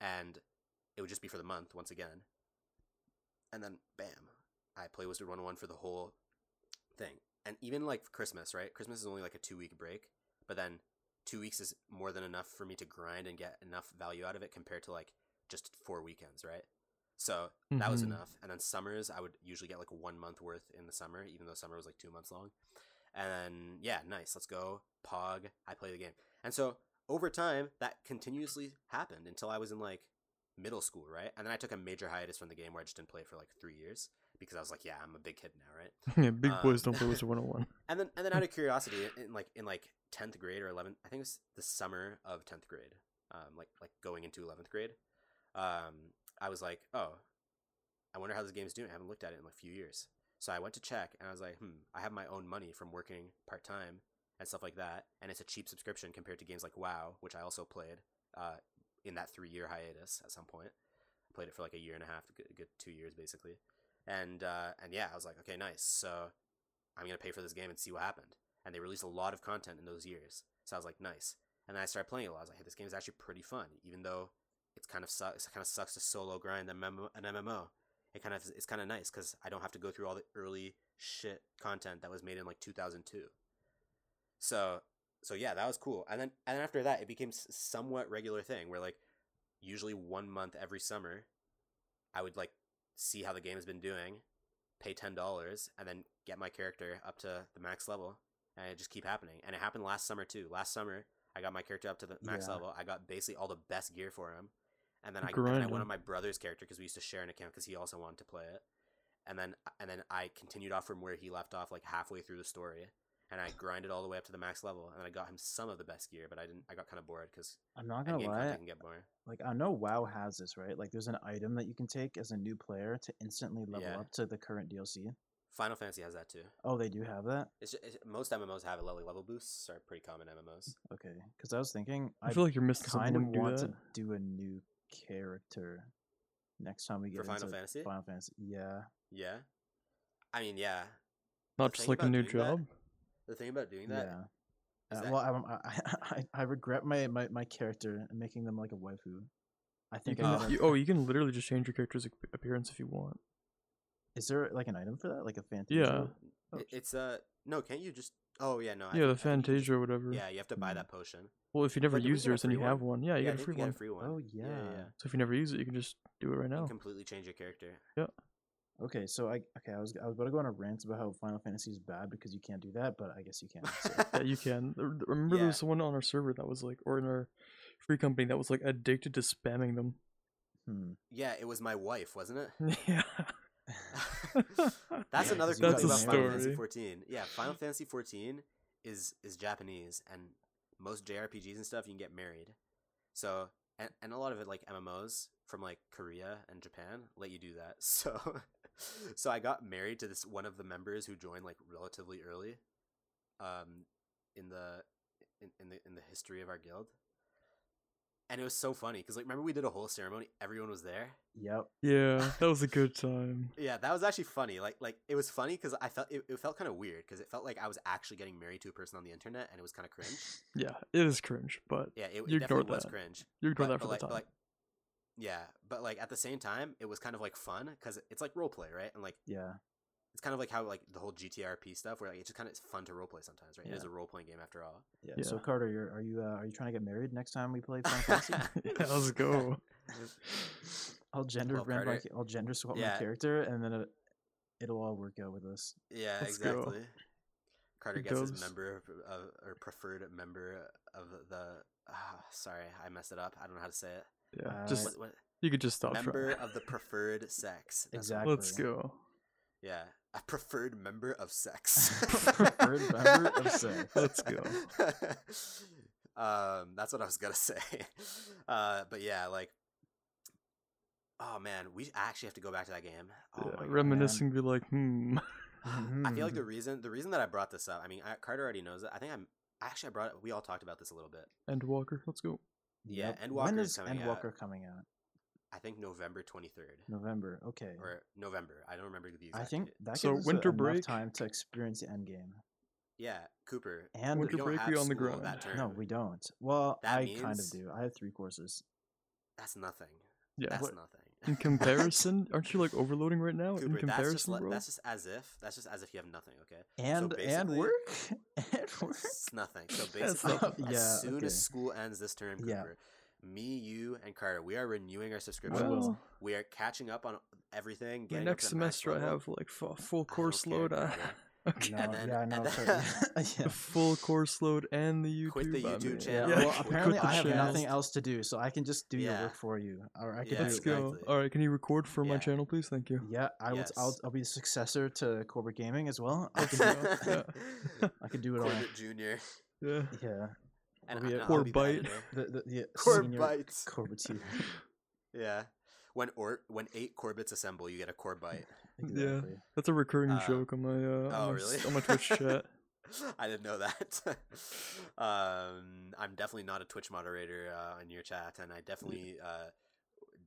A: and it would just be for the month once again. And then bam, I play Wizard 101 for the whole thing. And even like Christmas, right? Christmas is only like a two week break, but then two weeks is more than enough for me to grind and get enough value out of it compared to like just four weekends, right? So that was
C: Mhm.
A: enough. And then summers, I would usually get like one month worth in the summer, even though summer was like two months long. And then, yeah, nice. Let's go. Pog. I play the game. And so over time, that continuously happened until I was in like middle school, right? And then I took a major hiatus from the game where I just didn't play it for like three years because I was like, yeah, I'm a big kid now, right?
C: yeah, big boys
A: Um,
C: don't play Wizard 101.
A: And then and then out of curiosity, in like in like tenth grade or eleventh, I think it was the summer of tenth grade, um, like like going into eleventh grade, um, I was like, oh, I wonder how this game's doing. I haven't looked at it in a few years. So I went to check, and I was like, hmm, I have my own money from working part time and stuff like that, and it's a cheap subscription compared to games like WoW, which I also played uh, in that three year hiatus at some point. I played it for like a year and a half, a good, two years basically, and uh, and yeah, I was like, okay, nice. So I'm gonna pay for this game and see what happened. And they released a lot of content in those years, so I was like, nice. And then I started playing a lot. I was like, hey, this game is actually pretty fun, even though it's kind of sucks. It kind of sucks to solo grind an MMO. It kind of it's kind of nice because I don't have to go through all the early shit content that was made in like 2002. So so yeah, that was cool. And then and then after that, it became somewhat regular thing where like usually one month every summer, I would like see how the game has been doing, pay ten dollars, and then get my character up to the max level, and it just keep happening. And it happened last summer too. Last summer, I got my character up to the max
B: Yeah.
A: level. I got basically all the best gear for him, and then I, and then I went on my brother's character because we used to share an account because he also wanted to play it. And then and then I continued off from where he left off, like halfway through the story, and I grinded all the way up to the max level, and I got him some of the best gear, but I didn't. I got kind of bored because
B: I'm not gonna lie.
A: can get boring.
B: Like I know WoW has this, right? Like there's an item that you can take as a new player to instantly level
A: Yeah.
B: up to the current DLC.
A: Final Fantasy has that too.
B: Oh, they do have that.
A: It's, ju- it's most MMOs have it. Level level boosts are pretty common MMOs.
B: Okay, because I was thinking
C: I
B: I
C: feel like you're missing
B: kind
C: something.
B: of
C: you
B: want
C: do
B: to do a new character next time we get
A: For Final
B: into
A: Fantasy?
B: Final Fantasy, yeah.
A: Yeah, I mean, yeah.
C: Not
A: the
C: just like a new
A: doing that-
C: job.
A: The thing about doing that,
B: yeah. Uh,
A: that-
B: well, I'm- I, I, I regret my, my, my character and making them like a waifu. I
C: You
B: think
C: can,
B: I
A: Oh.
C: you, oh, you can literally just change your character's appearance if you want.
B: Is there like an item for that, like a fantasy?
C: Yeah.
B: Oh,
A: it's uh no. Can't you just? Oh yeah, no. I
C: yeah, the
A: I think just-
C: Fantasia or whatever.
A: Yeah, you have to buy
B: Mm.
A: that potion.
C: Well, if you never
A: But
C: use yours and
A: free
C: you
A: one?
C: have one, yeah, you
A: yeah,
C: get a free
A: you get
C: one.
A: a free one.
B: Oh
A: yeah,
B: yeah.
C: So if you never use it, you can just do it right
A: You
C: now.
A: completely change your character.
B: Okay, so I okay, I was I was about to go on a rant about how Final Fantasy is bad because you can't do that, but I guess you can. So.
C: yeah, you can. R- Remember, there was someone on our server that was like, or in our free company that was like addicted to spamming them.
B: hmm.
A: yeah, it was my wife, wasn't it?
C: yeah.
A: That's
B: Yeah,
A: another cool
C: That's
A: thing about Final Fantasy
C: story.
A: 14. Yeah, Final Fantasy 14 is is Japanese, and most JRPGs and stuff you can get married. So and, and a lot of it like MMOs from like Korea and Japan let you do that. So so I got married to this one of the members who joined like relatively early, um, in the in, in the in the history of our guild. And it was so funny because like remember we did a whole ceremony, everyone was there.
B: Yep.
C: Yeah, that was a good time.
A: Yeah, that was actually funny. Like, like it was funny because I felt it, it felt kind of weird because it felt like I was actually getting married to a person on the internet, and it was kind of cringe.
C: Yeah, it is cringe, but
A: Yeah, it,
C: You
A: it definitely
C: ignored
A: was
C: that.
A: cringe.
C: you ignore
A: but-
C: that for
A: but like,
C: the
A: but
C: time.
A: like, yeah, but like at the same time, it was kind of like fun because it's like role play, right? And like
B: Yeah.
A: It's kind of like how like the whole GTRP stuff, where like it's just kind of fun to role play sometimes, right? It is a role playing game after all.
B: Yeah.
C: Yeah.
B: So Carter, you're are you uh, are you trying to get married next time we play Final Fantasy?
C: yeah, let's go.
B: I'll gender
A: Well,
B: brand my, I'll gender swap
A: Yeah.
B: my character, and then it, it'll all work out with us.
A: Yeah,
C: Let's go.
A: exactly. Carter
C: It
A: gets his
C: goes.
A: member of, of, or preferred member of the. ah, sorry, I messed it up. I don't know how to say it.
C: Yeah,
B: Uh,
C: just
A: What, what,
C: you could just stop. trying.
A: member of the preferred sex. That's
B: Exactly.
C: Let's go.
A: Yeah, a preferred member of sex.
B: Preferred member of sex.
C: Let's go.
A: um, that's what I was gonna say. Uh, but yeah, like, oh man, we actually have to go back to that game. Oh
C: yeah,
A: my god.
C: reminiscing, be like, hmm.
A: I feel like the reason the reason that I brought this up. I mean, I, Carter already knows it. I think I'm actually I brought it. We all talked about this a little bit.
C: Endwalker, let's go.
A: Yeah,
B: Yep.
A: Endwalker
B: When
A: is
B: is
A: coming out.
B: Coming out?
A: I think November twenty third
B: November. Okay.
A: or November. I don't remember the exact.
B: I think
A: date.
B: that
C: So
B: gives us
C: winter
B: enough
C: break-
B: time to experience the end game.
A: yeah, Cooper.
B: And
C: Winter
A: we don't
C: break,
A: have
C: on the
A: school
C: grind.
A: That term.
B: no, we don't. Well,
A: That
B: I kind of do. I have three courses.
A: That's nothing.
C: Yeah.
A: That's
B: what-
A: nothing.
C: In comparison, aren't you like overloading right now?
A: Cooper,
C: In
A: that's
C: comparison,
A: just li-
C: bro.
A: that's just as if that's just as if you have nothing. Okay.
B: And and work and work.
A: It's nothing. So basically,
C: not-
A: as
B: Yeah,
A: soon
B: okay.
A: as school ends this term, Cooper,
B: Yeah.
A: Me, you, and Carter, we are renewing our
B: subscriptions.
A: subscription. We are catching up on everything.
C: my next
A: to the
C: semester I have like fu- full course
A: don't care,
C: load. uh, okay.
B: No,
A: And then-
B: yeah, I know.
A: and
B: so-
A: then-
B: yeah.
C: The full course load and the YouTube.
A: Quit the
C: I
A: YouTube
C: mean,
A: channel.
B: Yeah,
A: Yeah,
B: well,
A: quit
B: apparently
C: the
B: I have
C: channel.
B: nothing else to do, so I can just do your work for you, or I can
A: Yeah,
B: do
C: Let's
B: it.
C: go. All right, can you record for my channel, please? Thank you.
B: Yeah, I will. I'll, I'll be the successor to Corbett Gaming as well. I can,
C: Yeah.
B: I can do it all.
A: Junior.
C: Yeah.
B: Yeah,
A: And
B: I'll be
A: I-
B: a-
A: I'll
C: Core
A: the
C: bite.
A: editor.
B: the, the, the
A: Core bites.
B: Corbett tier.
A: Yeah. When or when eight Corbets assemble, you get a core bite.
B: Exactly.
C: That's a recurring
A: Uh,
C: joke on my uh,
A: oh,
C: on, my,
A: really?
C: on my Twitch chat.
A: I didn't know that. um, I'm definitely not a Twitch moderator uh, in your chat, and I definitely uh,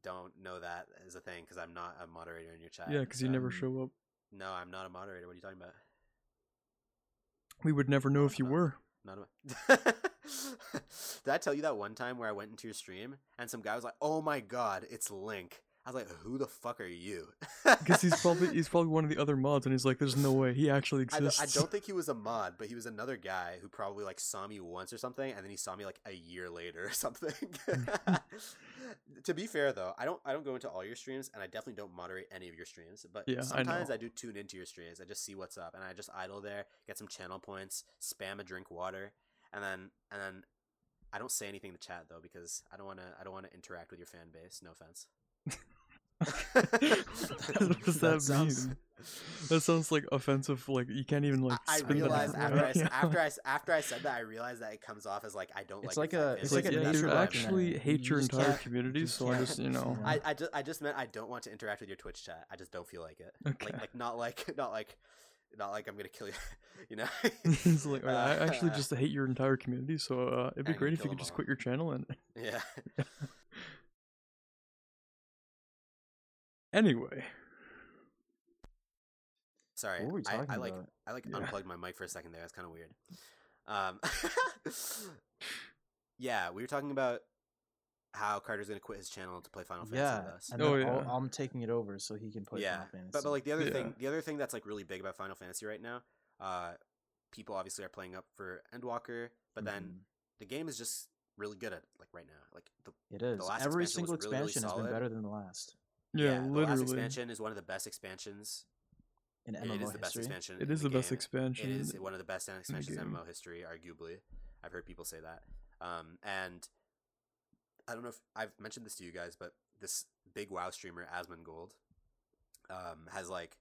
A: don't know that as a thing because I'm not a moderator in your chat.
C: Yeah, because you never show up.
A: No, I'm not a moderator. What are you talking about?
C: We would never know if you were.
A: Did I tell you that one time where I went into your stream and some guy was like, "Oh my god, it's Link." I was like, "Who the fuck are you?"
C: Because he's probably he's probably one of the other mods, and he's like, "There's no way he actually exists."
A: I don't think he was a mod, but he was another guy who probably like saw me once or something, and then he saw me like a year later or something. to be fair, though, I don't I don't go into all your streams, and I definitely don't moderate any of your streams. But
C: Yeah,
A: sometimes
C: know.
A: I, do tune into your streams. I just see what's up, and I just idle there, get some channel points, spam a drink water, and then and then I don't say anything in the chat though because I don't want to I don't want to interact with your fan base. No offense.
C: What does that,
B: That sounds-
C: mean? That sounds like offensive. Like you can't even like.
A: I, I realized after I,
C: right.
A: s-
C: Yeah.
A: after I s- after I said that I realized that it comes off as like I don't
B: It's
A: like.
B: like a- it's
A: base.
C: It's like,
B: like a
C: yeah,
B: nature
C: you
B: documentary.
C: actually
B: You
C: hate your
B: just
C: entire community,
B: you
C: so I just you know.
A: I, I just I just meant I don't want to interact with your Twitch chat. I just don't feel like it.
C: Okay.
A: Like like not like not like not like I'm gonna kill you. You know.
C: it's like I I actually
A: Uh,
C: just hate your entire community, so uh, it'd be
A: And
C: great if you could
A: them
C: just
A: all.
C: quit your channel and.
A: yeah.
C: Anyway,
A: Sorry.
B: What were we
A: I,
B: talking
A: I like
B: about?
A: I like
C: Yeah.
A: unplugged my mic for a second there. That's kind of weird. Um. yeah, we were talking about how Carter's gonna quit his channel to play Final Fantasy
B: Yeah,
A: with us.
B: and
C: Oh,
B: then I'll,
C: yeah.
B: I'm taking it over so he can play
A: yeah,
B: Final Fantasy.
A: but but like the other
C: Yeah.
A: thing, the other thing that's like really big about Final Fantasy right now, uh, people obviously are playing up for Endwalker, but then
B: Mhm.
A: the game is just really good at like right now. Like the
B: it is
A: last
B: every
A: expansion
B: single
A: really, really
B: expansion has been better than the last
C: yeah,
A: the
C: literally,
A: last expansion is one of the best expansions.
B: in
A: It
B: MMO
A: is the best
B: history.
A: expansion.
C: it
A: in
C: is the, best
A: game.
C: expansion.
A: It is one of the best expansions in
C: game.
A: MMO history, arguably. I've heard people say that. Um, and I don't know if I've mentioned this to you guys, but this big WoW streamer, Asmongold, um, has like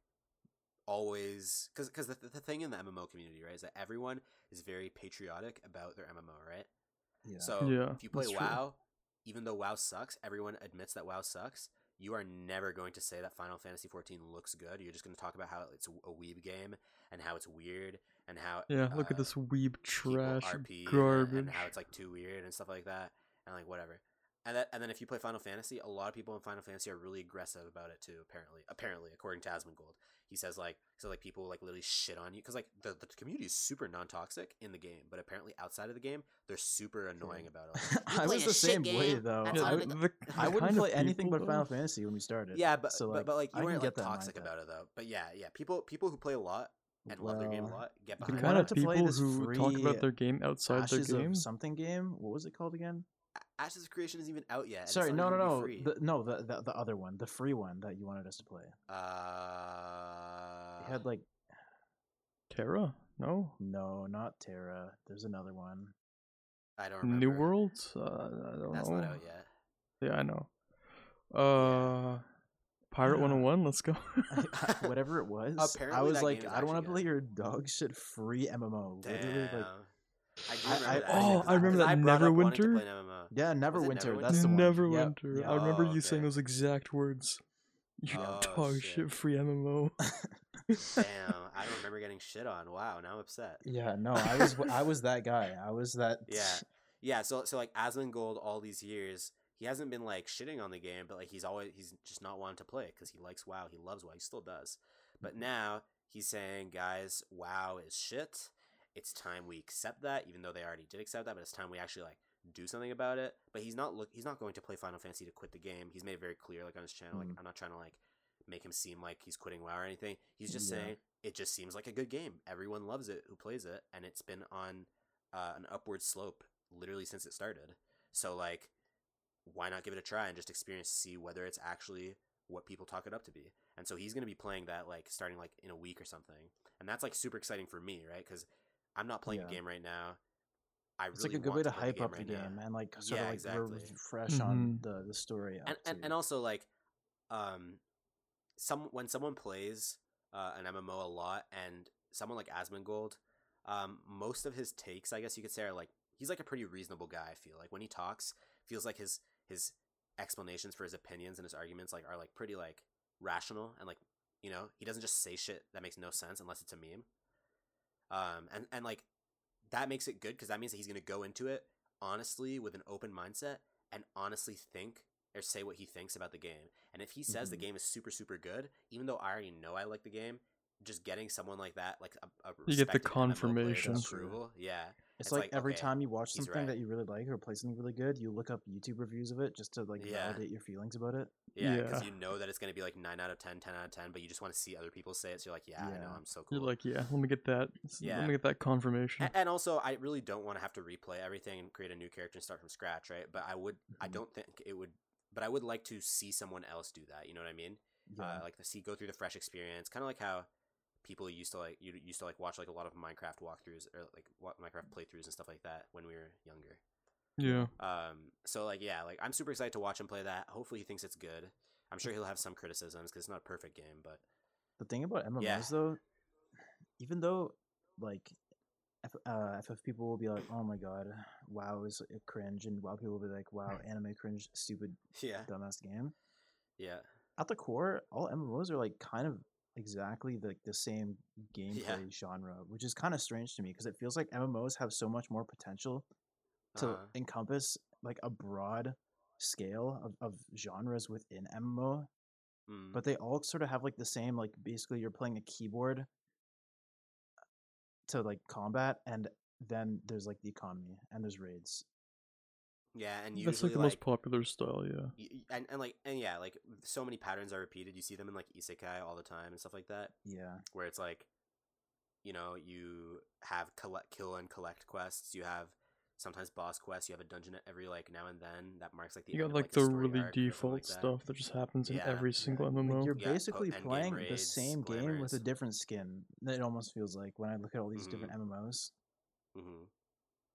A: always because because the, the thing in the MMO community, right, is that everyone is very patriotic about their MMO, right?
B: Yeah.
A: So
C: Yeah,
A: if you play
C: that's true.
A: WoW, even though WoW sucks, everyone admits that WoW sucks. You are never going to say that Final Fantasy XIV looks good. You're just going to talk about how it's a weeb game and how it's weird and how
C: Yeah, look at
A: uh,
C: this weeb trash
A: RP and-
C: garbage.
A: and, how it's like too weird and stuff like that and like whatever. And that and then if you play Final Fantasy, a lot of people in Final Fantasy are really aggressive about it too. Apparently, apparently, according to Asmongold, he says like so like people like literally shit on you because like the, the community is super non toxic in the game, but apparently outside of the game they're super hmm. annoying about it. Like,
B: I was the
D: shit
B: same way though.
D: that's
C: yeah,
B: I,
C: the,
B: would,
D: they
C: the,
B: I
C: the
B: wouldn't play anything but Final Fantasy when we started.
A: yeah, but,
B: so,
A: but but like you
B: can
A: weren't
B: get
A: like
B: that
A: toxic about it though. But yeah, yeah, people people who play a lot and love their game a lot get
C: The
B: If you
A: behind
C: kind of
B: wanted to play
C: people who talk about their game outside
B: Ashes
C: their game.
B: of something game. What was it called again?
A: Ashes of Creation isn't even out yet.
B: Sorry, no, no, no,
A: free.
B: the, no, the, the the other one, the free one that you wanted us to play.
A: Uh,
B: It had like
C: Terra? No.
B: no, not Terra. There's another one.
A: I don't remember.
C: New World? Uh, I don't
A: That's
C: know.
A: not out yet.
C: Yeah, I know. Uh, Pirate
B: Yeah.
C: 101. Let's go.
B: Whatever it was, I
A: Apparently
B: was
A: that
B: like,
A: game is
B: I don't want to play your dog shit free MMO.
A: Damn.
B: Literally, like,
A: I do oh,
B: I-
A: remember
B: I-
A: that.
B: Oh,
A: actually, 'cause
C: I remember
A: 'cause
C: that
A: I brought up wanting to
C: Neverwinter.
A: play an MMO.
B: yeah, Neverwinter.
A: Neverwinter?
B: That's the one. Yep,
C: Neverwinter.
B: yep.
C: I remember
A: Oh,
C: you saying those exact words. You
A: Oh,
C: dog
A: shit.
C: shit free MMO.
A: Damn, I don't remember getting shit on. Wow, now I'm upset.
B: Yeah, no, I was I was that guy. I was that.
A: Yeah, yeah. So so like Asmongold, all these years, he hasn't been like shitting on the game, but like he's always he's just not wanting to play it because he likes WoW. He loves WoW. He still does. But now he's saying, guys, WoW is shit, it's time we accept that, even though they already did accept that, but it's time we actually like do something about it. But he's not look he's not going to play Final Fantasy to quit the game. He's made it very clear, like on his channel. Like
B: Mm.
A: I'm not trying to like make him seem like he's quitting WoW or anything. He's just
B: Yeah.
A: saying it just seems like a good game. Everyone loves it who plays it, and it's been on uh, an upward slope literally since it started. So like, why not give it a try and just experience, see whether it's actually what people talk it up to be. And so he's gonna be playing that like starting like in a week or something, and that's like super exciting for me, right? Because I'm not playing
B: Yeah.
A: a game right now. I
B: It's
A: really
B: like a good way to
A: play
B: hype
A: game
B: up
A: right
B: the
A: now.
B: game and like sort
A: Yeah,
B: of like
A: exactly.
B: refresh on
C: Mhm.
B: the the story.
A: and, and, and also like um some when someone plays uh, an MMO a lot and someone like Asmongold um most of his takes I guess you could say are like he's like a pretty reasonable guy I feel like when he talks feels like his his explanations for his opinions and his arguments like are like pretty like rational and like you know he doesn't just say shit that makes no sense unless it's a meme um and and like that makes it good because that means that he's going to go into it honestly with an open mindset and honestly think or say what he thinks about the game. And if he says the
B: Mhm.
A: game is super super good, even though I already know I like the game, just getting someone like that, like a, a
C: You get the
A: respected MMO player to
C: confirmation.
A: approval, yeah,
B: It's,
A: It's
B: like,
A: like,
B: every
A: okay,
B: time you watch something
A: right.
B: that you really like or play something really good, you look up YouTube reviews of it just to like
A: Yeah.
B: validate your feelings about it.
A: Yeah, because
C: Yeah.
A: you know that it's going to be like nine out of 10, 10 out of ten, but you just want to see other people say it. So you're like, yeah, I know, I'm so cool.
C: You're like, yeah, let me get that.
A: Yeah.
C: Let me get that confirmation.
A: A- and also, I really don't want to have to replay everything and create a new character and start from scratch, right? But I would, I
B: Mhm.
A: don't think it would, but I would like to see someone else do that. You know what I mean?
B: Yeah.
A: uh, like to see go through the fresh experience, kind of like how people used to like you used to like watch like a lot of Minecraft walkthroughs or like Minecraft playthroughs and stuff like that when we were younger.
C: Yeah.
A: Um, so like yeah, like I'm super excited to watch him play that. Hopefully he thinks it's good. I'm sure he'll have some criticisms because it's not a perfect game, but
B: The thing about MMOs
A: Yeah.
B: though, even though like F, uh, FF people will be like, "Oh my god, WoW is a cringe," and WoW people will be like, "Wow, anime cringe, stupid,
A: yeah,
B: dumbass game."
A: yeah,
B: At the core, all MMOs are like kind of exactly the, the same gameplay
A: Yeah.
B: genre, which is kind of strange to me because it feels like MMOs have so much more potential to
A: uh-huh.
B: encompass like a broad scale of, of genres within MMO,
A: Mm.
B: but they all sort of have like the same like basically you're playing a keyboard to like combat and then there's like the economy and there's raids.
A: yeah, and
C: That's
A: usually
C: like the
A: like,
C: most popular style, yeah.
A: y- and, and like and yeah, like so many patterns are repeated. You see them in like isekai all the time and stuff like that.
B: Yeah.
A: where it's like you know you have collect kill and collect quests you have sometimes boss quests you have a dungeon every like now and then that marks like the
C: You
A: end
C: got
A: of,
C: like the really
A: arc or something
C: default
A: like that.
C: stuff that just happens in
A: Yeah.
C: every single
B: Like
C: MMO.
B: you're
A: Yeah,
B: basically
A: endgame
B: playing the
A: raids,
B: same game with a different skin. It almost feels like when I look at all these
A: Mhm.
B: different MMOs.
A: Mhm.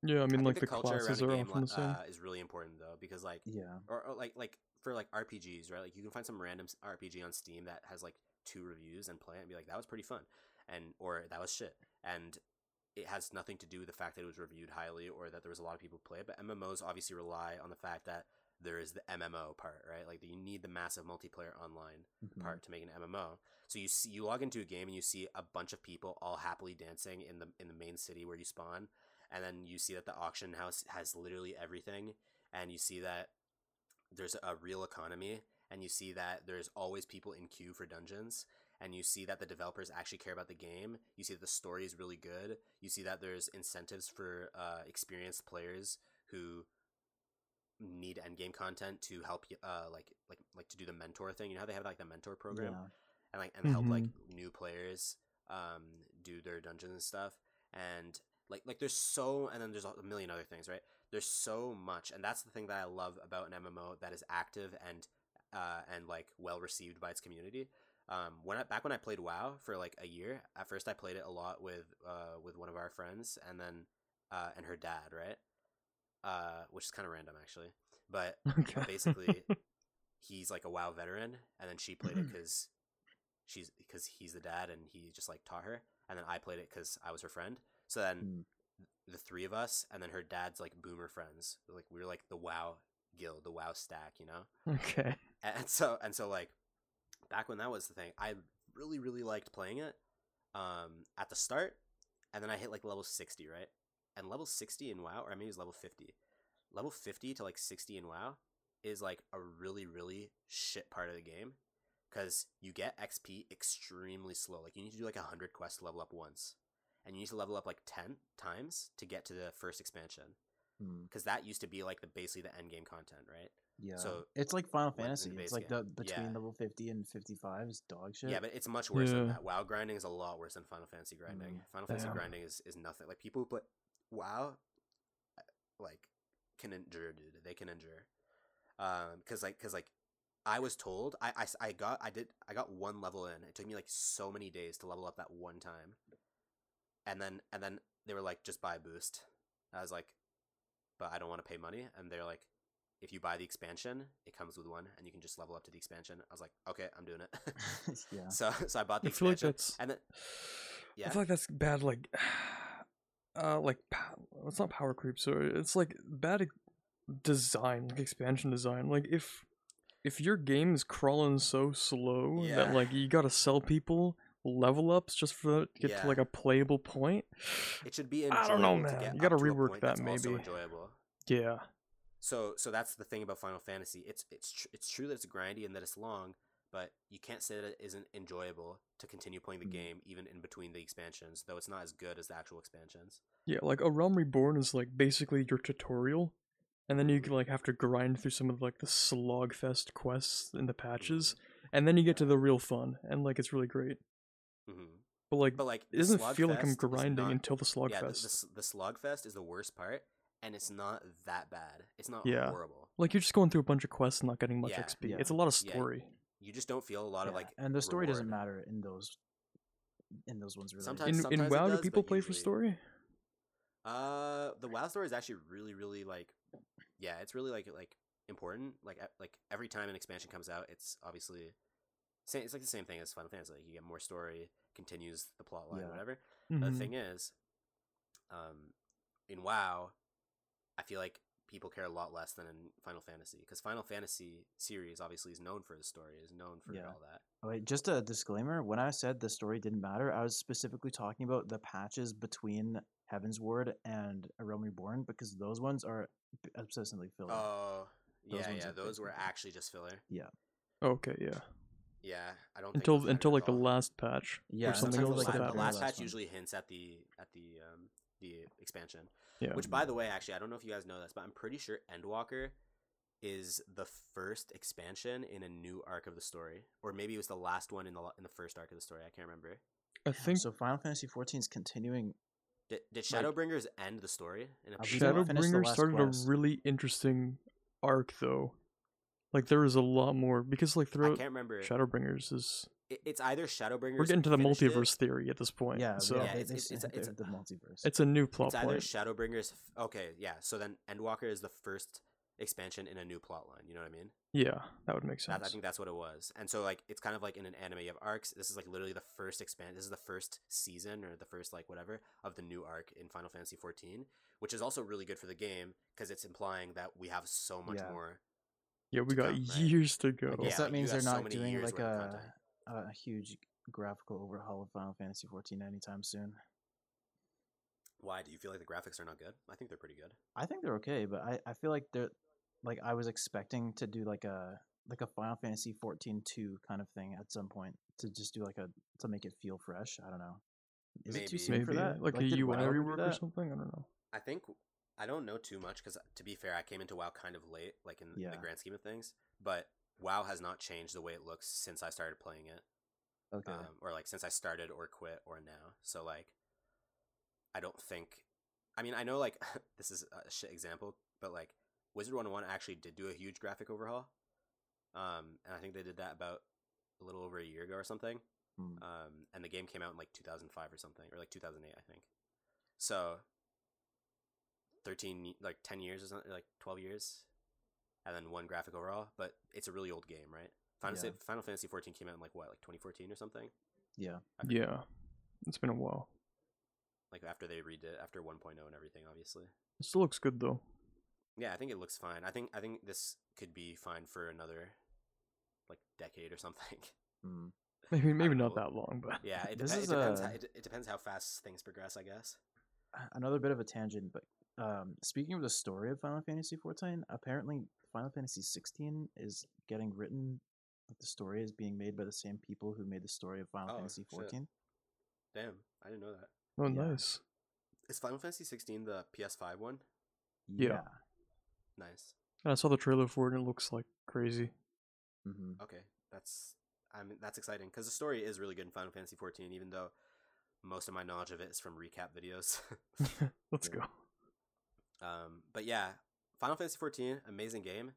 C: yeah, I mean,
A: think
C: like the,
A: culture around
C: classes are
A: game,
C: often the same.
A: uh, is really important though because like
B: Yeah.
A: or, or like like for like RPGs, right? Like you can find some random RPG on Steam that has like two reviews and play it and be like, that was pretty fun, and or that was shit, and it has nothing to do with the fact that it was reviewed highly or that there was a lot of people play it. But MMOs obviously rely on the fact that there is the MMO part, right? Like you need the massive multiplayer online
B: Mhm.
A: part to make an MMO. So you see, you log into a game and you see a bunch of people all happily dancing in the in the main city where you spawn, and then you see that the auction house has literally everything, and you see that there's a real economy, and you see that there's always people in queue for dungeons, and you see that the developers actually care about the game. You see that the story is really good. You see that there's incentives for uh, experienced players who need end game content to help you uh like like like to do the mentor thing you know how they have like the mentor program
B: Yeah.
A: and like and help like
C: Mhm.
A: new players um do their dungeons and stuff and like like there's so and then there's a million other things right there's so much and that's the thing that i love about an mmo that is active and uh and like well received by its community um when i back when i played wow for like a year at first i played it a lot with uh with one of our friends and then uh and her dad right uh which is kind of random actually but
C: Okay.
A: basically he's like a WoW veteran, and then she played it because she's because he's the dad, and he just like taught her, and then I played it because I was her friend. So then
B: Mm.
A: the three of us, and then her dad's like boomer friends, like we were like the WoW guild, the WoW stack, you know.
C: okay.
A: And so and so like back when that was the thing, I really really liked playing it um at the start, and then I hit like level sixty, right? And level sixty in WoW, or maybe it was level fifty. Level fifty to like sixty in WoW is like a really really shit part of the game because you get XP extremely slow. Like you need to do like a hundred quests to level up once, and you need to level up like ten times to get to the first expansion
B: Hmm.
A: because that used to be like the basically the end game content, right?
B: Yeah.
A: So,
B: it's like Final Fantasy. It's like
A: game.
B: the between
A: Yeah.
B: level fifty and fifty five is dog shit.
A: Yeah, but it's much worse than that. WoW grinding is a lot worse than Final Fantasy grinding.
B: Mm.
A: Final Fantasy grinding is, is nothing. Like people who play WoW, like can endure, dude. They can endure. Um, cause like, cause like, I was told I, I I got I did I got one level in. It took me like so many days to level up that one time, and then and then they were like, just buy a boost. I was like, but I don't want to pay money, and they're like. If you buy the expansion, it comes with one, and you can just level up to the expansion. I was like, okay, I'm doing it.
B: yeah.
A: So so I bought the
C: I feel like
A: and then yeah, I
C: feel like that's bad. Like, uh, like it's not power creep. So it's like bad design, like expansion design. Like if if your game is crawling so slow
A: Yeah.
C: that like you gotta sell people level ups just for to get
A: Yeah.
C: to like a playable point.
A: it should be.
C: I don't know, man. You gotta
A: to
C: rework that, maybe. Yeah,
A: So so that's the thing about Final Fantasy. It's it's tr- it's true that it's grindy and that it's long, but you can't say that it isn't enjoyable to continue playing the
B: Mm.
A: game even in between the expansions, though it's not as good as the actual expansions.
C: yeah. Like a Realm Reborn is like basically your tutorial, and then you can like have to grind through some of like the slogfest quests in the patches, and then you get to the real fun, and like it's really great.
A: hmm
C: But like,
A: But like,
C: it doesn't feel like I'm grinding
A: not-
C: until the slogfest.
A: Yeah, the, the, the slogfest is the worst part, and it's not that bad. It's not
C: Yeah.
A: horrible.
C: Like you're just going through a bunch of quests and not getting much
A: Yeah,
C: XP.
B: yeah,
C: It's a lot of
A: yeah.
C: story.
A: You just don't feel a lot of like.
B: and the story doesn't matter in those in those ones really.
A: Sometimes-
C: In in
A: sometimes it
C: WoW,
A: does,
C: do people
A: but
C: play for story?
A: Uh, the WoW story is actually really, really like, yeah, it's really like like important. Like like every time an expansion comes out, it's obviously, same, it's like the same thing as Final Fantasy. Like you get more story, continues the plot line,
B: Yeah.
A: whatever.
C: Mhm.
A: The thing is, um, in WoW, I feel like people care a lot less than in Final Fantasy because Final Fantasy series obviously is known for the story, is known for
B: Yeah.
A: all that.
B: Oh, Wait, just a disclaimer. When I said the story didn't matter, I was specifically talking about the patches between Heavensward and A Realm Reborn because those ones are b- obsessively filler.
A: Oh,
B: Those
A: yeah,
B: ones
A: yeah,
B: are
A: those were
B: basically-
A: actually just filler. Yeah.
C: Okay, yeah.
A: Yeah, I don't
C: Until
A: those
C: until like the last patch
B: Yeah,
C: or something
A: sometimes the,
C: like
A: la-
C: that.
A: the last
B: Last
A: patch
B: one.
A: usually hints at the at the um the expansion.
C: Yeah.
A: Which, by the way, actually, I don't know if you guys know this, but I'm pretty sure Endwalker is the first expansion in a new arc of the story, or maybe it was the last one in the in the first arc of the story. I can't remember.
C: I think
B: so. Final Fantasy 14 is continuing.
A: Did, did
B: Like-
A: Shadowbringers end the story? In a
B: I believe they finished the
C: Shadowbringer
B: last
C: started
B: quest.
C: a really interesting arc though. Like there is a lot more because like
A: I
C: throughout
A: can't remember.
C: Shadowbringers is
A: It- it's either Shadowbringers.
C: we're getting to the
A: finished it-
C: multiverse theory at this point.
B: Yeah,
C: so
B: yeah,
A: Yeah, it's- it's- it's-
B: they're
A: it's-
B: the multiverse.
C: it's a new plot
A: It's either
C: point.
A: Shadowbringers. Okay, yeah. So then Endwalker is the first expansion in a new plot line. You know what I mean?
C: Yeah, that would make
A: That,
C: sense.
A: I think that's what it was. And so like it's kind of like in an anime you have arcs. This is like literally the first expand. This is the first season or the first like whatever of the new arc in Final Fantasy 14, which is also really good for the game because it's implying that we have so much
B: Yeah.
A: more.
C: yeah, we got
A: come, right?
C: years to go.
B: I guess
A: Yeah,
B: that
A: you
B: means they're not
A: many
B: doing like a,
A: content.
B: Uh, a huge graphical overhaul of Final Fantasy 14 anytime soon.
A: Why do you feel like the graphics are not good? I think they're pretty good.
B: I think they're okay, but I, I feel like they're like I was expecting to do like a like a Final Fantasy 14 2 kind of thing at some point to just do like a to make it feel fresh. I don't know. Is it too
A: Maybe.
B: soon
C: Maybe
B: for that?
C: like, a
B: did
C: UI
B: WoW
C: rework or something. I don't know.
A: I think I don't know too much because to be fair, I came into WoW kind of late, like in
B: Yeah.
A: the grand scheme of things. But WoW has not changed the way it looks since I started playing it.
B: Okay.
A: um, or like since I started or quit or now. So like, I don't think. I mean, I know like this is a shit example, but like Wizard One Hundred One actually did do a huge graphic overhaul, um, and I think they did that about a little over a year ago or something.
B: Hmm.
A: Um, and the game came out in like 2005 or something, or like 2008, I think. So, 13, like 10 years or something, like 12 years, and then one graphic overhaul. But it's a really old game, right? Final,
B: Yeah.
A: Final Fantasy 14 came out in like what, like 2014 or something?
B: yeah.
C: Yeah, it's been a while.
A: like after they redid after 1.0 and everything obviously
C: It still looks good though.
A: yeah i think it looks fine i think i think this could be fine for another like decade or something
B: Hmm.
C: Maybe maybe
A: don't know.
C: that long, but
A: yeah it,
B: This
A: depe- it
B: is,
A: depends how,
B: uh,
A: it, it depends how fast things progress i guess
B: Another bit of a tangent, but um, speaking of the story of Final Fantasy 14, apparently Final Fantasy 16 is getting written. Like the story is being made by the same people who made the story of Final
A: Oh,
B: Fantasy
A: shit.
B: 14.
A: damn i didn't know that
C: Oh,
B: Yeah.
C: nice.
A: Is Final Fantasy 16 the PS5 one?
C: Yeah.
A: Nice.
C: And I saw the trailer for it, and it looks like crazy.
B: hmm
A: Okay, that's I mean that's exciting because the story is really good in Final Fantasy 14, even though most of my knowledge of it is from recap videos.
C: Let's
B: Yeah.
C: go.
A: um, but yeah, Final Fantasy 14, amazing game.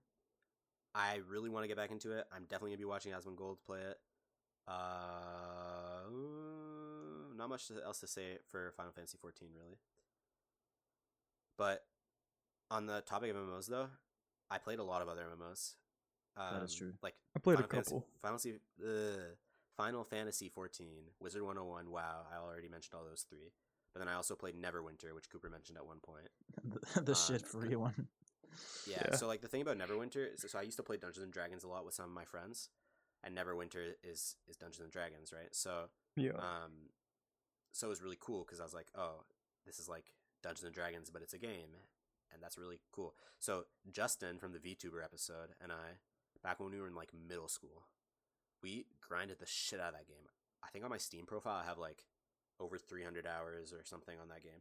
A: I really want to get back into it. I'm definitely gonna be watching Asmongold play it. Uh, not much else to say for Final Fantasy 14, really. But on the topic of MMOs, though, I played a lot of other MMOs. Um,
B: That is true.
A: Like
C: I played a
A: Final Fantasy,
C: couple.
A: Final Fantasy, ugh, Final Fantasy 14, Wizard 101. Wow, I already mentioned all those three. But then I also played Neverwinter, which Cooper mentioned at one point.
B: the, the
A: Uh,
B: shit free one.
A: Yeah,
C: Yeah.
A: So like the thing about Neverwinter is so I used to play Dungeons and Dragons a lot with some of my friends, and Neverwinter is is Dungeons and Dragons, right? So
C: Yeah.
A: um, so it was really cool because I was like, oh, this is like Dungeons and Dragons, but it's a game, and that's really cool. So Justin from the VTuber episode and I, back when we were in like middle school, we grinded the shit out of that game. I think on my Steam profile I have like over 300 hours or something on that game,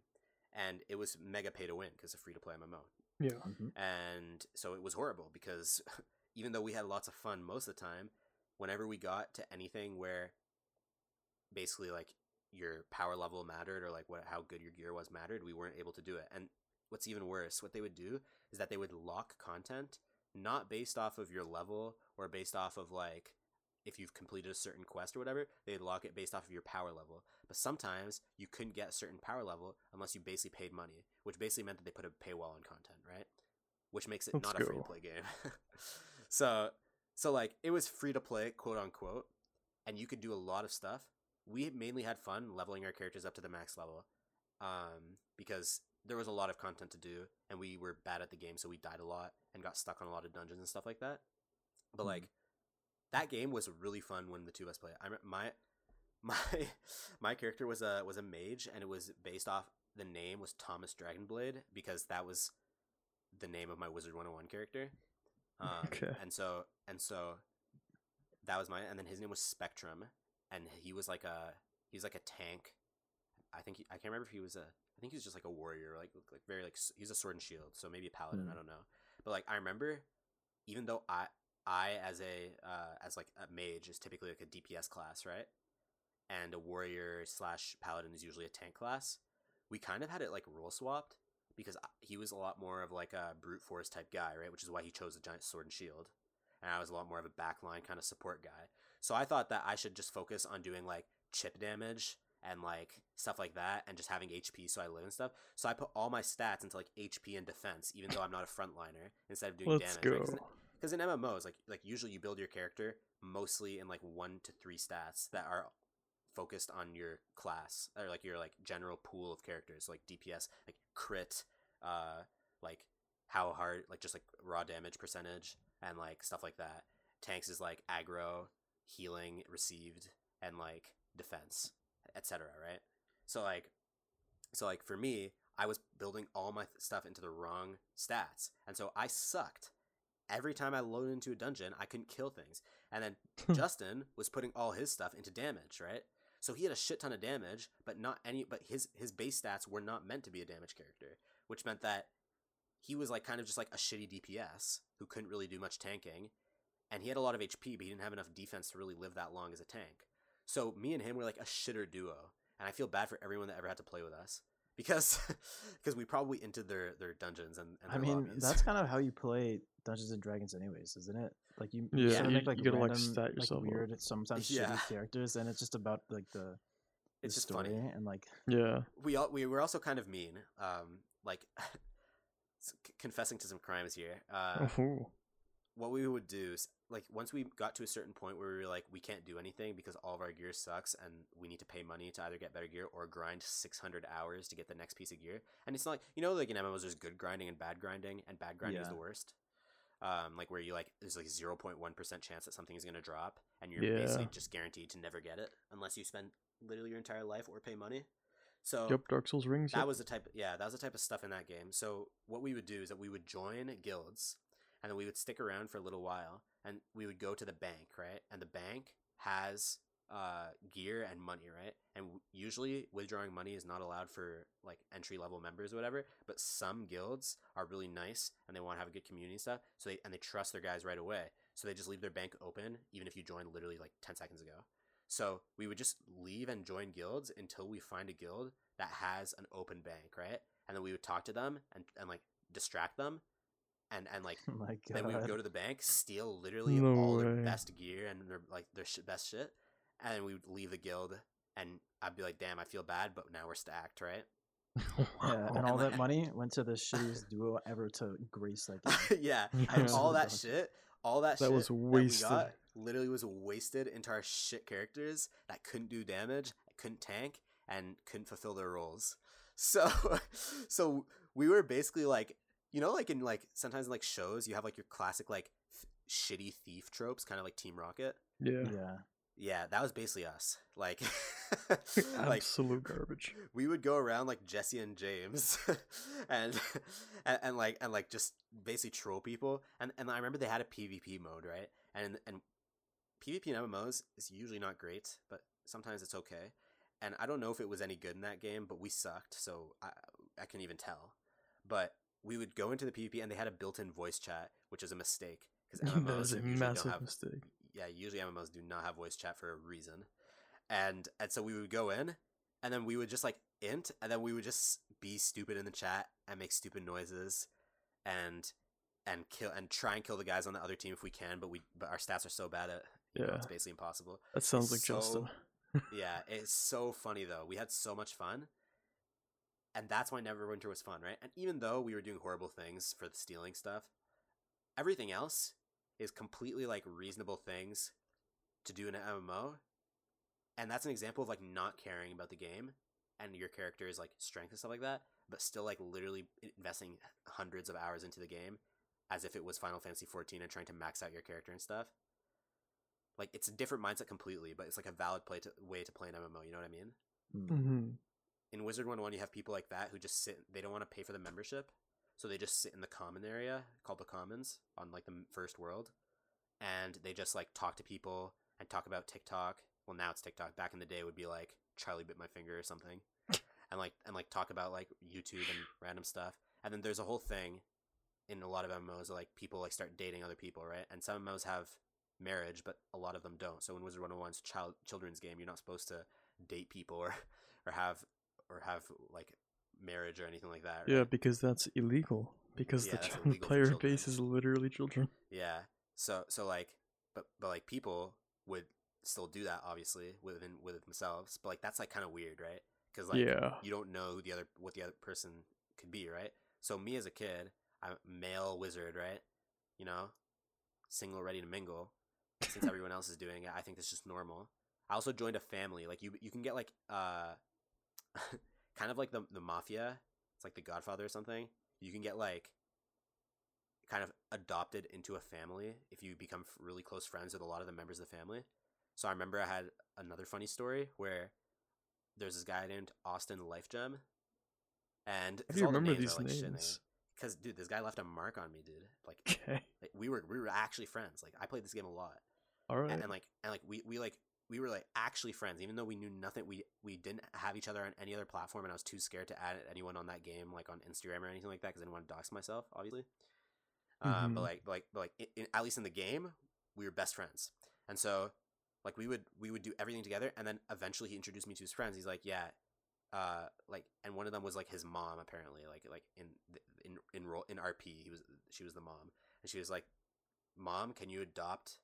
A: and it was mega pay to win because it's a free to play MMO
C: yeah.
B: hmm
A: and so it was horrible because even though we had lots of fun most of the time whenever we got to anything where basically like your power level mattered or like what how good your gear was mattered we weren't able to do it and what's even worse what they would do is that they would lock content not based off of your level or based off of like if you've completed a certain quest or whatever they'd lock it based off of your power level. But sometimes you couldn't get a certain power level unless you basically paid money which basically meant that they put a paywall on content right? Which makes it
C: Let's
A: not a free to play game. So so like it was free to play quote unquote and you could do a lot of stuff. We mainly had fun leveling our characters up to the max level um, because there was a lot of content to do and we were bad at the game so we died a lot and got stuck on a lot of dungeons and stuff like that. But
B: Mhm.
A: like that game was really fun when the two of us played i my my my character was a was a mage and it was based off the name was thomas dragonblade because that was the name of my wizard 101 character um,
C: Okay.
A: and so and so that was my and then his name was spectrum and he was like a he was like a tank i think he, i can't remember if he was a i think he was just like a warrior like like very like he's a sword and shield so maybe a paladin
B: Hmm.
A: i don't know but like i remember even though i i as a uh as like a mage is typically like a dps class right and a warrior slash paladin is usually a tank class we kind of had it like rule swapped because he was a lot more of like a brute force type guy right which is why he chose the giant sword and shield and i was a lot more of a backline kind of support guy so I thought that I should just focus on doing like chip damage and like stuff like that and just having HP so I live and stuff. So I put all my stats into like HP and defense, even though I'm not a frontliner, instead of doing
C: Let's
A: damage.
C: go.
A: Because in MMOs, like like usually you build your character mostly in like one to three stats that are focused on your class or like your like general pool of characters, like DPS, like crit, uh, like how hard, like just like raw damage percentage and like stuff like that. Tanks is like aggro, healing received, and like defense, etc. Right? So like, so like for me, I was building all my th- stuff into the wrong stats, and so I sucked. Every time I loaded into a dungeon, I couldn't kill things, and then Justin was putting all his stuff into damage, right? So he had a shit ton of damage, but not any. But his his base stats were not meant to be a damage character, which meant that he was like kind of just like a shitty DPS who couldn't really do much tanking, and he had a lot of HP, but he didn't have enough defense to really live that long as a tank. So me and him were like a shitter duo, and I feel bad for everyone that ever had to play with us because because we probably entered their their dungeons and, and
B: I mean,
A: lobbies.
B: that's kind of how you play Dungeons and Dragons, anyways, isn't it? Like you,
C: Yeah,
B: sort of
C: you-
B: make like
C: you gotta, like,
B: random,
C: stat yourself
B: like
C: up.
B: weird, sometimes
A: Yeah.
B: shitty characters, and it's just about like the, the
A: it's just
B: story
A: funny.
B: and like
C: Yeah.
A: we all we were also kind of mean. Um, like confessing to some crimes here. Uh,
C: Ooh.
A: What we would do is like once we got to a certain point where we were like we can't do anything because all of our gear sucks and we need to pay money to either get better gear or grind 600 hours to get the next piece of gear and it's not like you know like in MMOs there's good grinding and bad grinding and bad grinding is the worst um like where you like there's like 0.1% chance that something is going to drop and you're
C: Yeah.
A: basically just guaranteed to never get it unless you spend literally your entire life or pay money so
C: Yep, Dark Souls rings.
A: that
C: yep.
A: was the type yeah that was the type of stuff in that game so what we would do is that we would join guilds and then we would stick around for a little while and we would go to the bank right and the bank has uh, gear and money, right? And usually withdrawing money is not allowed for like entry level members or whatever. But some guilds are really nice and they want to have a good community and stuff. So they and they trust their guys right away. So they just leave their bank open even if you joined literally like ten seconds ago. So we would just leave and join guilds until we find a guild that has an open bank, right? And then we would talk to them and, and like distract them and and like
B: Oh
A: then we would go to the bank, steal literally
C: No
A: all their best gear and their like their sh- best shit, and then we would leave the guild, and I'd be like, "Damn, I feel bad, but now we're stacked, right?"
B: Yeah, and
A: And
B: all
A: like-
B: that money went to the shittiest duo ever to grace like
A: yeah, and all that shit, all that,
C: That
A: shit
C: was
A: that we
C: wasted.
A: got literally was wasted into our shit characters that couldn't do damage, couldn't tank, and couldn't fulfill their roles. So, so we were basically like, you know, like in like sometimes in like shows, you have like your classic like th- shitty thief tropes, kind of like Team Rocket.
C: Yeah.
B: Yeah.
A: Yeah, that was basically us. Like, like
C: Absolute garbage.
A: we would go around like Jesse and James, and, and and like and like just basically troll people. And and I remember they had a PvP mode, right? And and PvP in MMOs is usually not great, but sometimes it's okay. And I don't know if it was any good in that game, but we sucked, so I I can even tell. But we would go into the PvP, and they had a built-in voice chat, which is a mistake because MMOs
C: is a massive
A: have
C: mistake.
A: yeah, usually MMOs do not have voice chat for a reason. And and so we would go in and then we would just like int and then we would just be stupid in the chat and make stupid noises and and kill and try and kill the guys on the other team if we can, but we but our stats are so bad at you know,
C: Yeah.
A: it's basically impossible.
C: That sounds
A: It's
C: like Justin.
A: yeah, it's so funny though. We had so much fun. And that's why Neverwinter was fun, right? And even though we were doing horrible things for the stealing stuff, everything else is completely like reasonable things to do in an MMO. And that's an example of like not caring about the game and your character's like strength and stuff like that, but still like literally investing hundreds of hours into the game as if it was Final Fantasy 14 and trying to max out your character and stuff. Like it's a different mindset completely, but it's like a valid play to, way to play an MMO. You know what I mean?
B: Mm.
A: In Wizard 101, you have people like that who just sit. They don't want to pay for the membership, so they just sit in the common area called the Commons on like the first world, and they just like talk to people and talk about TikTok. Well, now it's TikTok. Back in the day, it would be like Charlie bit my finger or something, and like and like talk about like YouTube and random stuff. And then there's a whole thing in a lot of MMOs like people like start dating other people, right? And some MMOs have marriage, but a lot of them don't. So in Wizard 101's child children's game, you're not supposed to date people or or have or have like marriage or anything like that.
C: Yeah, because that's illegal. Because
A: Yeah,
C: the player base is literally children.
A: Yeah. So so like but but like people would still do that obviously within with themselves, but like that's like kind of weird, right? Cuz like
C: yeah.
A: you don't know who the other what the other person could be, right? So me as a kid, I'm male wizard, right? You know, single, ready to mingle. Since everyone else is doing it, I think it's just normal. I also joined a family. Like you, you can get like uh, kind of like the the mafia. It's like the Godfather or something. You can get like kind of adopted into a family if you become really close friends with a lot of the members of the family. So I remember I had another funny story where there's this guy named Austin Lifegem, and
C: do you remember these names?
A: Because dude, this guy left a mark on me, dude. Like,
C: Okay.
A: like we were we were actually friends. Like I played this game a lot,
C: All right.
A: and, and like and like we we like we were like actually friends, even though we knew nothing. We we didn't have each other on any other platform, and I was too scared to add anyone on that game, like on Instagram or anything like that, because I didn't want to dox myself, obviously. Uh,
C: Mhm.
A: but like but like but like in, in, at least in the game, we were best friends, and so like we would we would do everything together, and then eventually he introduced me to his friends. He's like, yeah. Uh, like, and one of them was like his mom, apparently, like, like in in in role in RP, he was she was the mom, and she was like, "Mom, can you adopt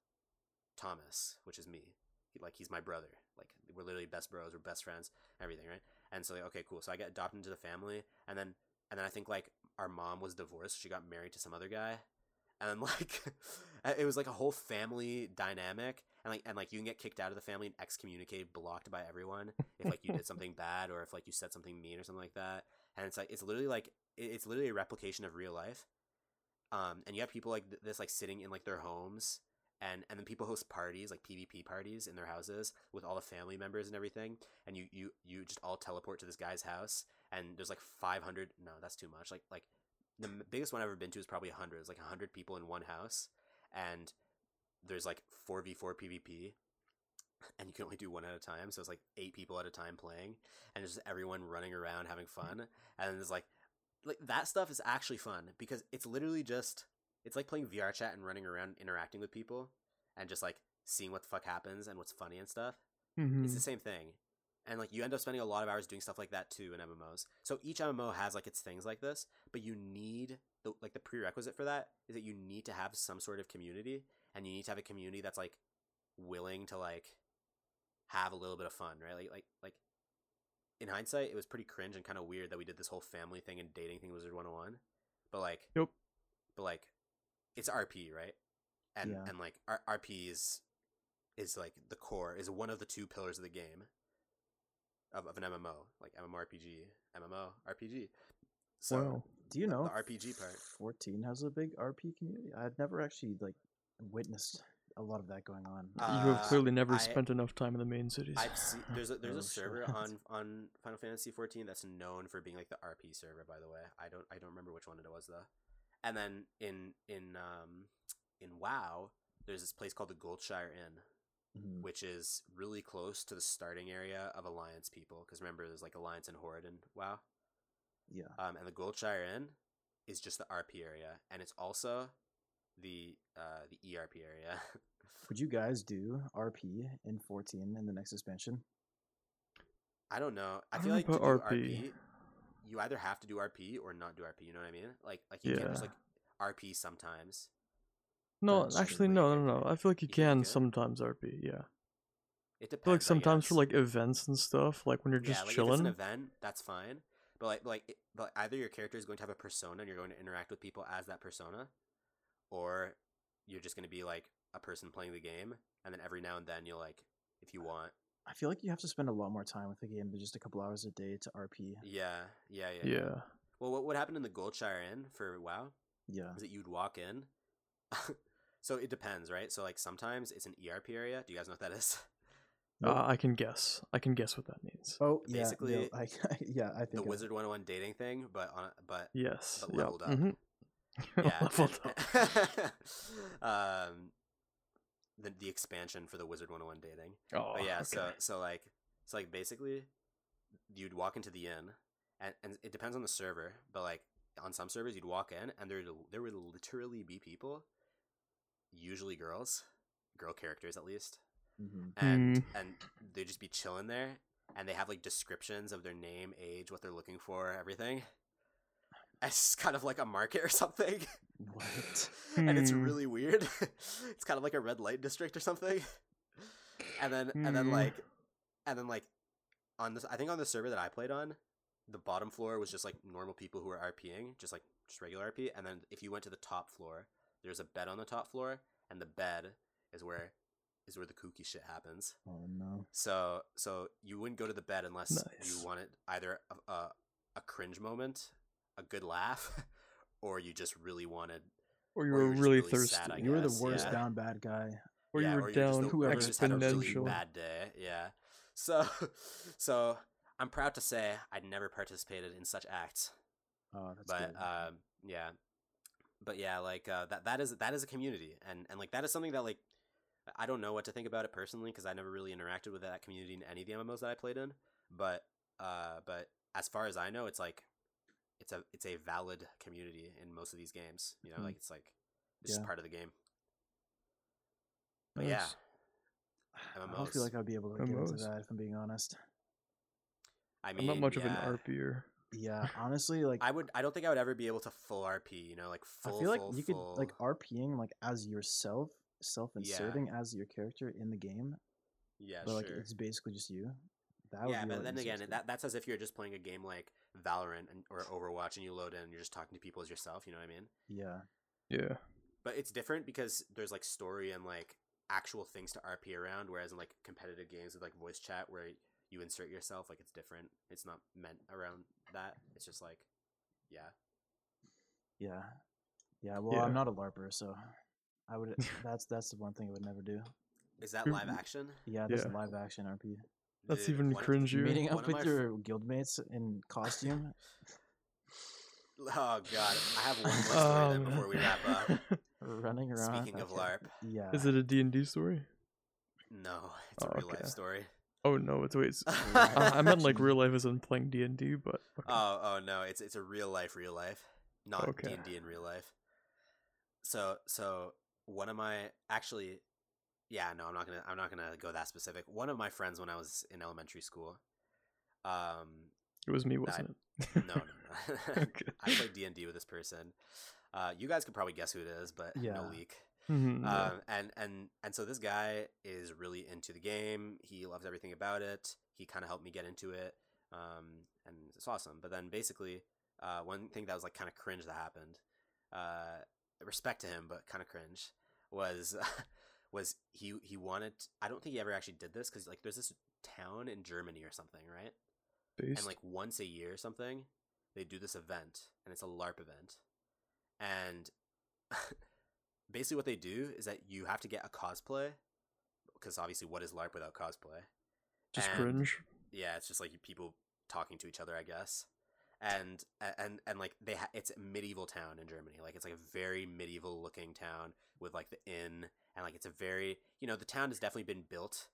A: Thomas, which is me? He, like he's my brother. Like we're literally best bros, we're best friends, everything, right? And so like, okay, cool. So I get adopted into the family, and then and then I think like our mom was divorced. She got married to some other guy, and then like it was like a whole family dynamic, and like and like you can get kicked out of the family and excommunicated, blocked by everyone if like you did something bad or if like you said something mean or something like that. And it's like it's literally like it's literally a replication of real life. Um, and you have people like th- this like sitting in like their homes and and then people host parties like PvP parties in their houses with all the family members and everything and you you you just all teleport to this guy's house and there's like 500 no that's too much like like the biggest one I've ever been to is probably 100 it's like 100 people in one house and there's like 4v4 PvP and you can only do one at a time. So it's like eight people at a time playing, and just everyone running around having fun. And there's like, like that stuff is actually fun because it's literally just it's like playing VR chat and running around interacting with people and just like seeing what the fuck happens and what's funny and stuff.
C: Mhm.
A: It's the same thing. And like you end up spending a lot of hours doing stuff like that too in MMOs. So each MMO has like its things like this, but you need the like the prerequisite for that is that you need to have some sort of community and you need to have a community that's like willing to like have a little bit of fun, right? Like like like in hindsight, it was pretty cringe and kind of weird that we did this whole family thing and dating thing Wizard 101. But like
C: Yep.
A: but like it's RP, right? And
B: Yeah.
A: and like R- RP is is like the core is one of the two pillars of the game of, of an MMO, like MMORPG, MMO RPG. So
C: Wow.
B: Do you know
A: the RPG part.
B: 14 has a big RP community? I've never actually like witnessed a lot of that going on.
C: you have
A: Uh,
C: clearly never
A: I-
C: spent enough time in the main cities.
A: I've seen there's a there's
B: Oh,
A: a server
B: shit.
A: on on Final Fantasy 14 that's known for being like the RP server. By the way, I don't I don't remember which one it was though. And then in in um in WoW, there's this place called the Goldshire Inn,
B: Mhm.
A: which is really close to the starting area of Alliance people. Because remember, there's like Alliance and Horde in WoW.
B: Yeah.
A: Um, and the Goldshire Inn is just the RP area, and it's also the uh the ERP area.
B: Would you guys do RP in 14 in the next expansion?
A: I don't know. I
C: I
A: feel
C: don't
A: like to do RP.
C: RP.
A: You either have to do RP or not do RP. You know what I mean? Like like you can't just like RP sometimes.
C: no, actually, no, no, no. I feel like you
A: You
C: can sometimes RP. Yeah.
A: It depends. like
C: sometimes for like events and stuff, like when you're just yeah,
A: like if it's
C: chilling.
A: an event, that's fine. But like like it- but either your character is going to have a persona and you're going to interact with people as that persona, or you're just going to be like a person playing the game, and then every now and then you'll like if you want.
B: I feel like you have to spend a lot more time with the game than just a couple hours a day to RP.
A: Yeah, yeah, yeah.
C: yeah.
A: Well, what what happened in the Goldshire Inn for WoW?
B: Yeah.
A: is that you'd walk in. so it depends, right? So like sometimes it's an ERP area. Do you guys know what that is?
B: Nope.
C: Uh, I can guess. I can guess what that means.
B: Oh, yeah.
A: Basically,
B: no, I, yeah, I think
A: the
B: I-
A: Wizard 101 dating thing, but on but
C: Yes.
A: but
C: yeah.
A: leveled up.
C: mhm.
A: yeah,
C: leveled up.
A: um, the the expansion for the Wizard 101 dating.
C: Oh,
A: But yeah, so
C: okay.
A: so like so like basically, you'd walk into the inn, and and it depends on the server, but like on some servers you'd walk in and there there would literally be people, usually girls, girl characters at least,
B: Mhm.
A: and
C: Mm.
A: and they'd just be chilling there, and they have like descriptions of their name, age, what they're looking for, everything. It's just kind of like a market or something.
B: What?
A: and it's
C: Hmm.
A: really weird. it's kind of like a red light district or something. And then and then
C: Hmm.
A: like and then like on this I think on the server that I played on, the bottom floor was just like normal people who were RPing, just like just regular RP, and then if you went to the top floor, there's a bed on the top floor, and the bed is where is where the kooky shit happens.
B: Oh, no.
A: So so you wouldn't go to the bed unless
C: Nice.
A: you wanted either a, a, a cringe moment, a good laugh, or you just really wanted
C: or you
A: or
C: were
A: you were
C: really,
A: really
C: thirsty.
A: sad,
B: You were the worst
A: yeah.
B: down bad guy.
C: or
A: yeah,
C: you were
A: or
C: down
A: a-
B: whoever
A: just had a really bad day. Yeah. So so I'm proud to say I'd never participated in such acts.
B: Oh, that's
A: but
B: good.
A: um yeah. But yeah, like uh, that that is that is a community and and like that is something that like I don't know what to think about it personally because I never really interacted with that community in any of the MMOs that I played in. But uh but as far as I know it's like it's a it's a valid community in most of these games. You know,
B: Mhm.
A: like it's like this just
B: Yeah.
A: part of the game. But yeah,
C: Nice.
B: I don't feel like I'd be able to get into that if I'm being honest.
A: I
C: I'm
A: mean,
C: not much of an. RPer.
B: Yeah, honestly, like
A: I would. I don't think I would ever be able to full RP. You know, like full.
B: I feel like
A: full,
B: you could like RPing like as yourself, self-inserting as your character in the game,
A: Yeah,
B: but like
A: sure.
B: it's basically just you. That would
A: Yeah,
B: be
A: but then again, that that's as if you're just playing a game like Valorant and, or Overwatch, and you load in, and you're just talking to people as yourself. You know what I mean?
B: yeah,
C: Yeah.
A: But it's different because there's like story and like actual things to RP around, whereas in like competitive games with like voice chat where you insert yourself, like it's different. It's not meant around that. It's just like, yeah,
B: yeah, yeah. Well,
C: Yeah.
B: I'm not a larper, so I would. that's that's the one thing I would never do.
A: is that live action?
B: Yeah, that's
C: Yeah.
B: live action RP.
C: That's even
A: one
C: cringier.
B: Meeting up
A: of my
B: with
A: f-
B: your guildmates in costume.
A: Oh god, I have one more story
C: Oh,
A: then
C: man.
A: before we wrap up.
B: running around.
A: Speaking of
B: okay.
A: LARP,
B: yeah.
C: Is it a D&D story?
A: no, It's a
C: Oh,
A: real
C: okay.
A: life story.
C: Oh no, it's wait. It's, uh, I meant like real life as in playing D and D, but okay.
A: Oh, oh no, it's it's a real life, real life, not D and D in real life. So, so one of my actually, yeah, no, I'm not gonna, I'm not gonna go that specific. One of my friends when I was in elementary school, um,
C: it was me, wasn't it?
A: no, no, no.
C: Okay.
A: I played D and D with this person. Uh, you guys could probably guess who it is, but
B: Yeah.
A: no leak.
C: Mhm, yeah.
A: Um, and and and so this guy is really into the game. He loves everything about it. He kind of helped me get into it, um, and it's awesome. But then basically, uh, one thing that was like kind of cringe that happened, uh, respect to him, but kind of cringe, was was he he wanted. I don't think he ever actually did this because like there's this town in Germany or something, right?
C: Based.
A: and like once a year or something they do this event and it's a larp event and basically what they do is that you have to get a cosplay because obviously what is larp without cosplay
C: just
A: and-
C: cringe.
A: yeah it's just like people talking to each other i guess and and and like they ha- it's a medieval town in germany like it's like a very medieval looking town with like the inn and like it's a very you know the town has definitely been built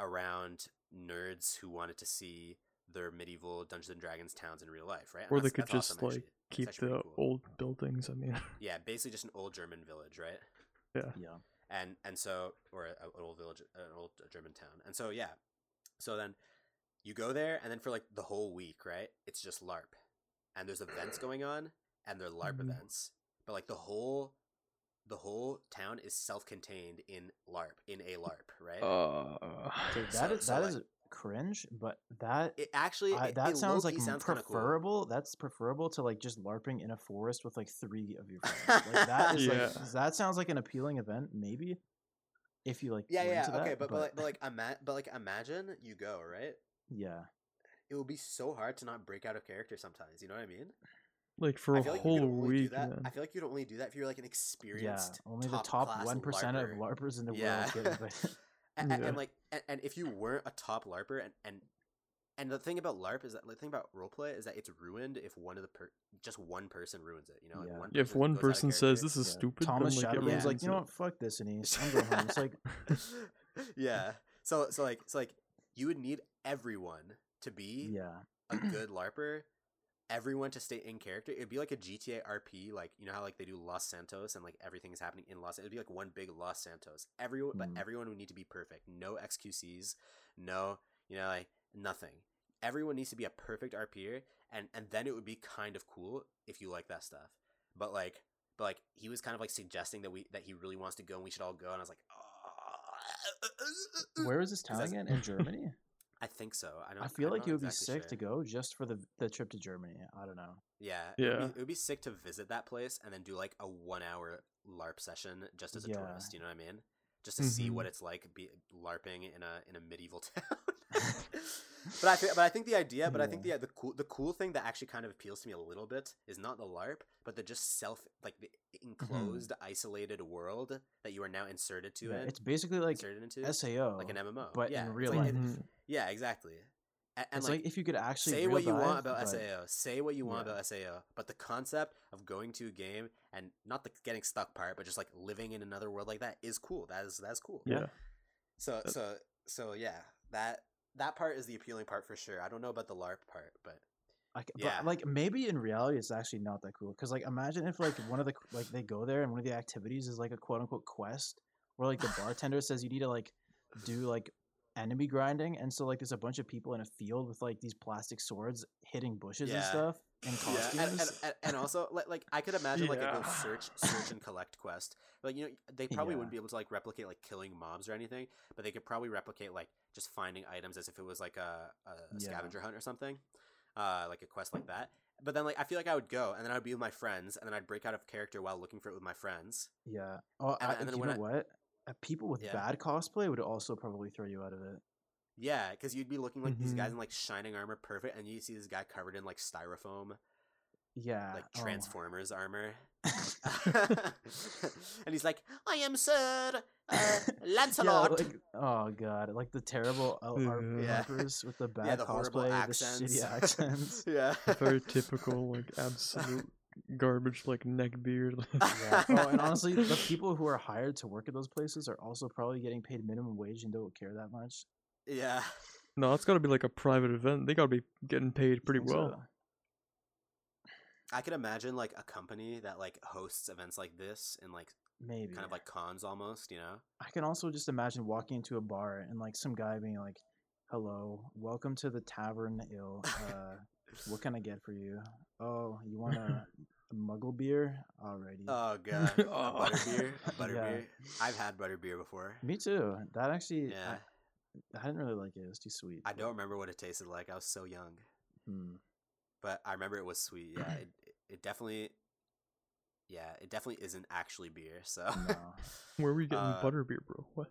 A: around nerds who wanted to see their medieval dungeons and dragons towns in real life right And
C: Or they could just
A: awesome,
C: like
A: actually.
C: Keep the
A: cool.
C: old buildings. I mean,
A: yeah basically just an old german village right
B: Yeah, Yeah.
A: and and so or a, an old village an old german town and so yeah so then you go there and then for like the whole week right it's just larp and there's events going on and they're larp
C: Mhm.
A: events but like the whole the whole town is self-contained in larp in a larp right
C: uh,
B: Dude,
A: So-
B: that is
A: so,
B: that
A: like-
B: is cringe, but that
A: it actually
B: I, that
A: it
B: sounds like
A: sounds kinda cool.
B: preferable. That's preferable to like just larping in a forest with like three of your friends. Like that is
C: Yeah.
B: like that sounds like an appealing event, maybe. If you like,
A: yeah yeah okay
B: that,
A: but, but like but like ima- but like imagine you go right
B: yeah,
A: it would be so hard to not break out of character sometimes you know what i mean
C: like for a
A: feel like
C: whole week,
A: do that. I feel like you'd only do that if you're like an experienced.
B: yeah.
A: experienced.
B: Only the top one percent of larpers in the
A: Yeah.
B: world get invited.
A: and, and-
C: Yeah.
A: and like and, and if you weren't a top larper and and and the thing about larp is that the thing about roleplay is that it's ruined if one of the per just one person ruins it you know like
B: Yeah.
A: one
C: if one
A: goes out of
C: person says this is
B: Yeah.
C: stupid,
B: Thomas
C: then, like,
B: Shadowbring's
A: everyone
B: like, you know
C: ruins
B: what? Fuck this, Anise. I'm going home. It's like,
A: yeah so so like so like you would need everyone to be
B: yeah,
A: a good larper everyone to stay in character it'd be like a gta rp like you know how like they do los santos and like everything is happening in los it'd be like one big los santos everyone but
B: Mm.
A: everyone would need to be perfect no xqcs no you know like nothing everyone needs to be a perfect rper and and then it would be kind of cool if you like that stuff but like but like he was kind of like suggesting that we that he really wants to go and we should all go and i was like oh.
B: where is this town again? In Germany.
A: i think so i, don't,
B: I feel
A: I'm
B: like it would be sick
A: sure.
B: to go just for the the trip to Germany. I don't know.
A: Yeah, It would,
C: Yeah.
A: be, it would be sick to visit that place and then do like a one hour LARP session just as a
B: Yeah.
A: tourist. You know what I mean? Just to see what
C: Mhm.
A: it's like be LARPing in a in a medieval town. but I thi- but I think the idea, but I think the the cool the cool thing that actually kind of appeals to me a little bit is not the LARP, but the just self like the enclosed, isolated world that you are now inserted to
B: Mm-hmm. Yeah,
A: in,
B: it's basically like
A: inserted into
B: SAO,
A: like an MMO,
B: but
A: yeah, it's
B: real
A: like-
B: life.
A: Yeah, exactly. A- And,
B: it's like, if you could actually
A: say what you want about
B: but-
A: SAO. Say what you want
B: Yeah.
A: about SAO. But the concept of going to a game and not the getting stuck part, but just like living in another world like that is cool. That is that's cool.
C: Yeah.
A: So so so yeah, that that part is the appealing part for sure. I don't know about the LARP part, but
B: Like,
A: Yeah.
B: but like maybe in reality it's actually not that cool. Cause like imagine if like one of the like they go there and one of the activities is like a quote unquote quest where like the bartender says you need to like do like enemy grinding and so like there's a bunch of people in a field with like these plastic swords hitting bushes and stuff and costumes.
A: yeah, and, and, and, also like like I could imagine like a go search search and collect quest. Like you know they probably
B: Yeah.
A: wouldn't be able to like replicate like killing mobs or anything, but they could probably replicate like just finding items as if it was like a, a,
B: Yeah.
A: scavenger hunt or something, uh, like a quest like that. But then like I feel like I would go and then I'd be with my friends and then I'd break out of character while looking for it with my friends.
B: yeah. Oh,
A: and-
B: I,
A: and then
B: you know
A: I-
B: what? Uh, people with
A: Yeah.
B: bad cosplay would also probably throw you out of it.
A: Yeah, because you'd be looking like these guys
C: Mhm.
A: in like shining armor, perfect, and you see this guy covered in like styrofoam,
B: Yeah.
A: like
B: oh.
A: Transformers armor. and he's like, "I am Sir uh, Lancelot."
B: Yeah, like, oh god, like the terrible L- R-
C: Yeah.
B: With the bad
A: yeah, the
B: cosplay,
A: accents.
B: the shitty accents.
A: yeah,
C: Very typical, like absolute garbage like neck beard.
B: Yeah. Oh, and honestly, the people who are hired to work at those places are also probably getting paid minimum wage and don't care that much.
A: Yeah.
C: no, it's got to be like a private event. They got to be getting paid pretty
B: Think so?
C: well.
A: I could imagine like a company that like hosts events like this and like
B: Maybe.
A: kind of like cons almost, you know?
B: I can also just imagine walking into a bar and like some guy being like, "Hello, welcome to the Tavern Ill. Uh, what can I get for you? Oh, you want a, a Muggle beer? Alrighty.
A: Oh god. a
C: Oh.
A: butter beer, butterbeer.
B: Yeah.
A: I've had butter beer before.
B: Me too. That actually,
A: Yeah.
B: I, I didn't really like it. It was too sweet.
A: I don't remember what it tasted like. I was so young.
B: Hmm.
A: But I remember it was sweet. Yeah. It, it definitely Yeah, it definitely isn't actually beer, so
B: No.
C: Where were you getting
A: Uh,
C: butterbeer, bro? What?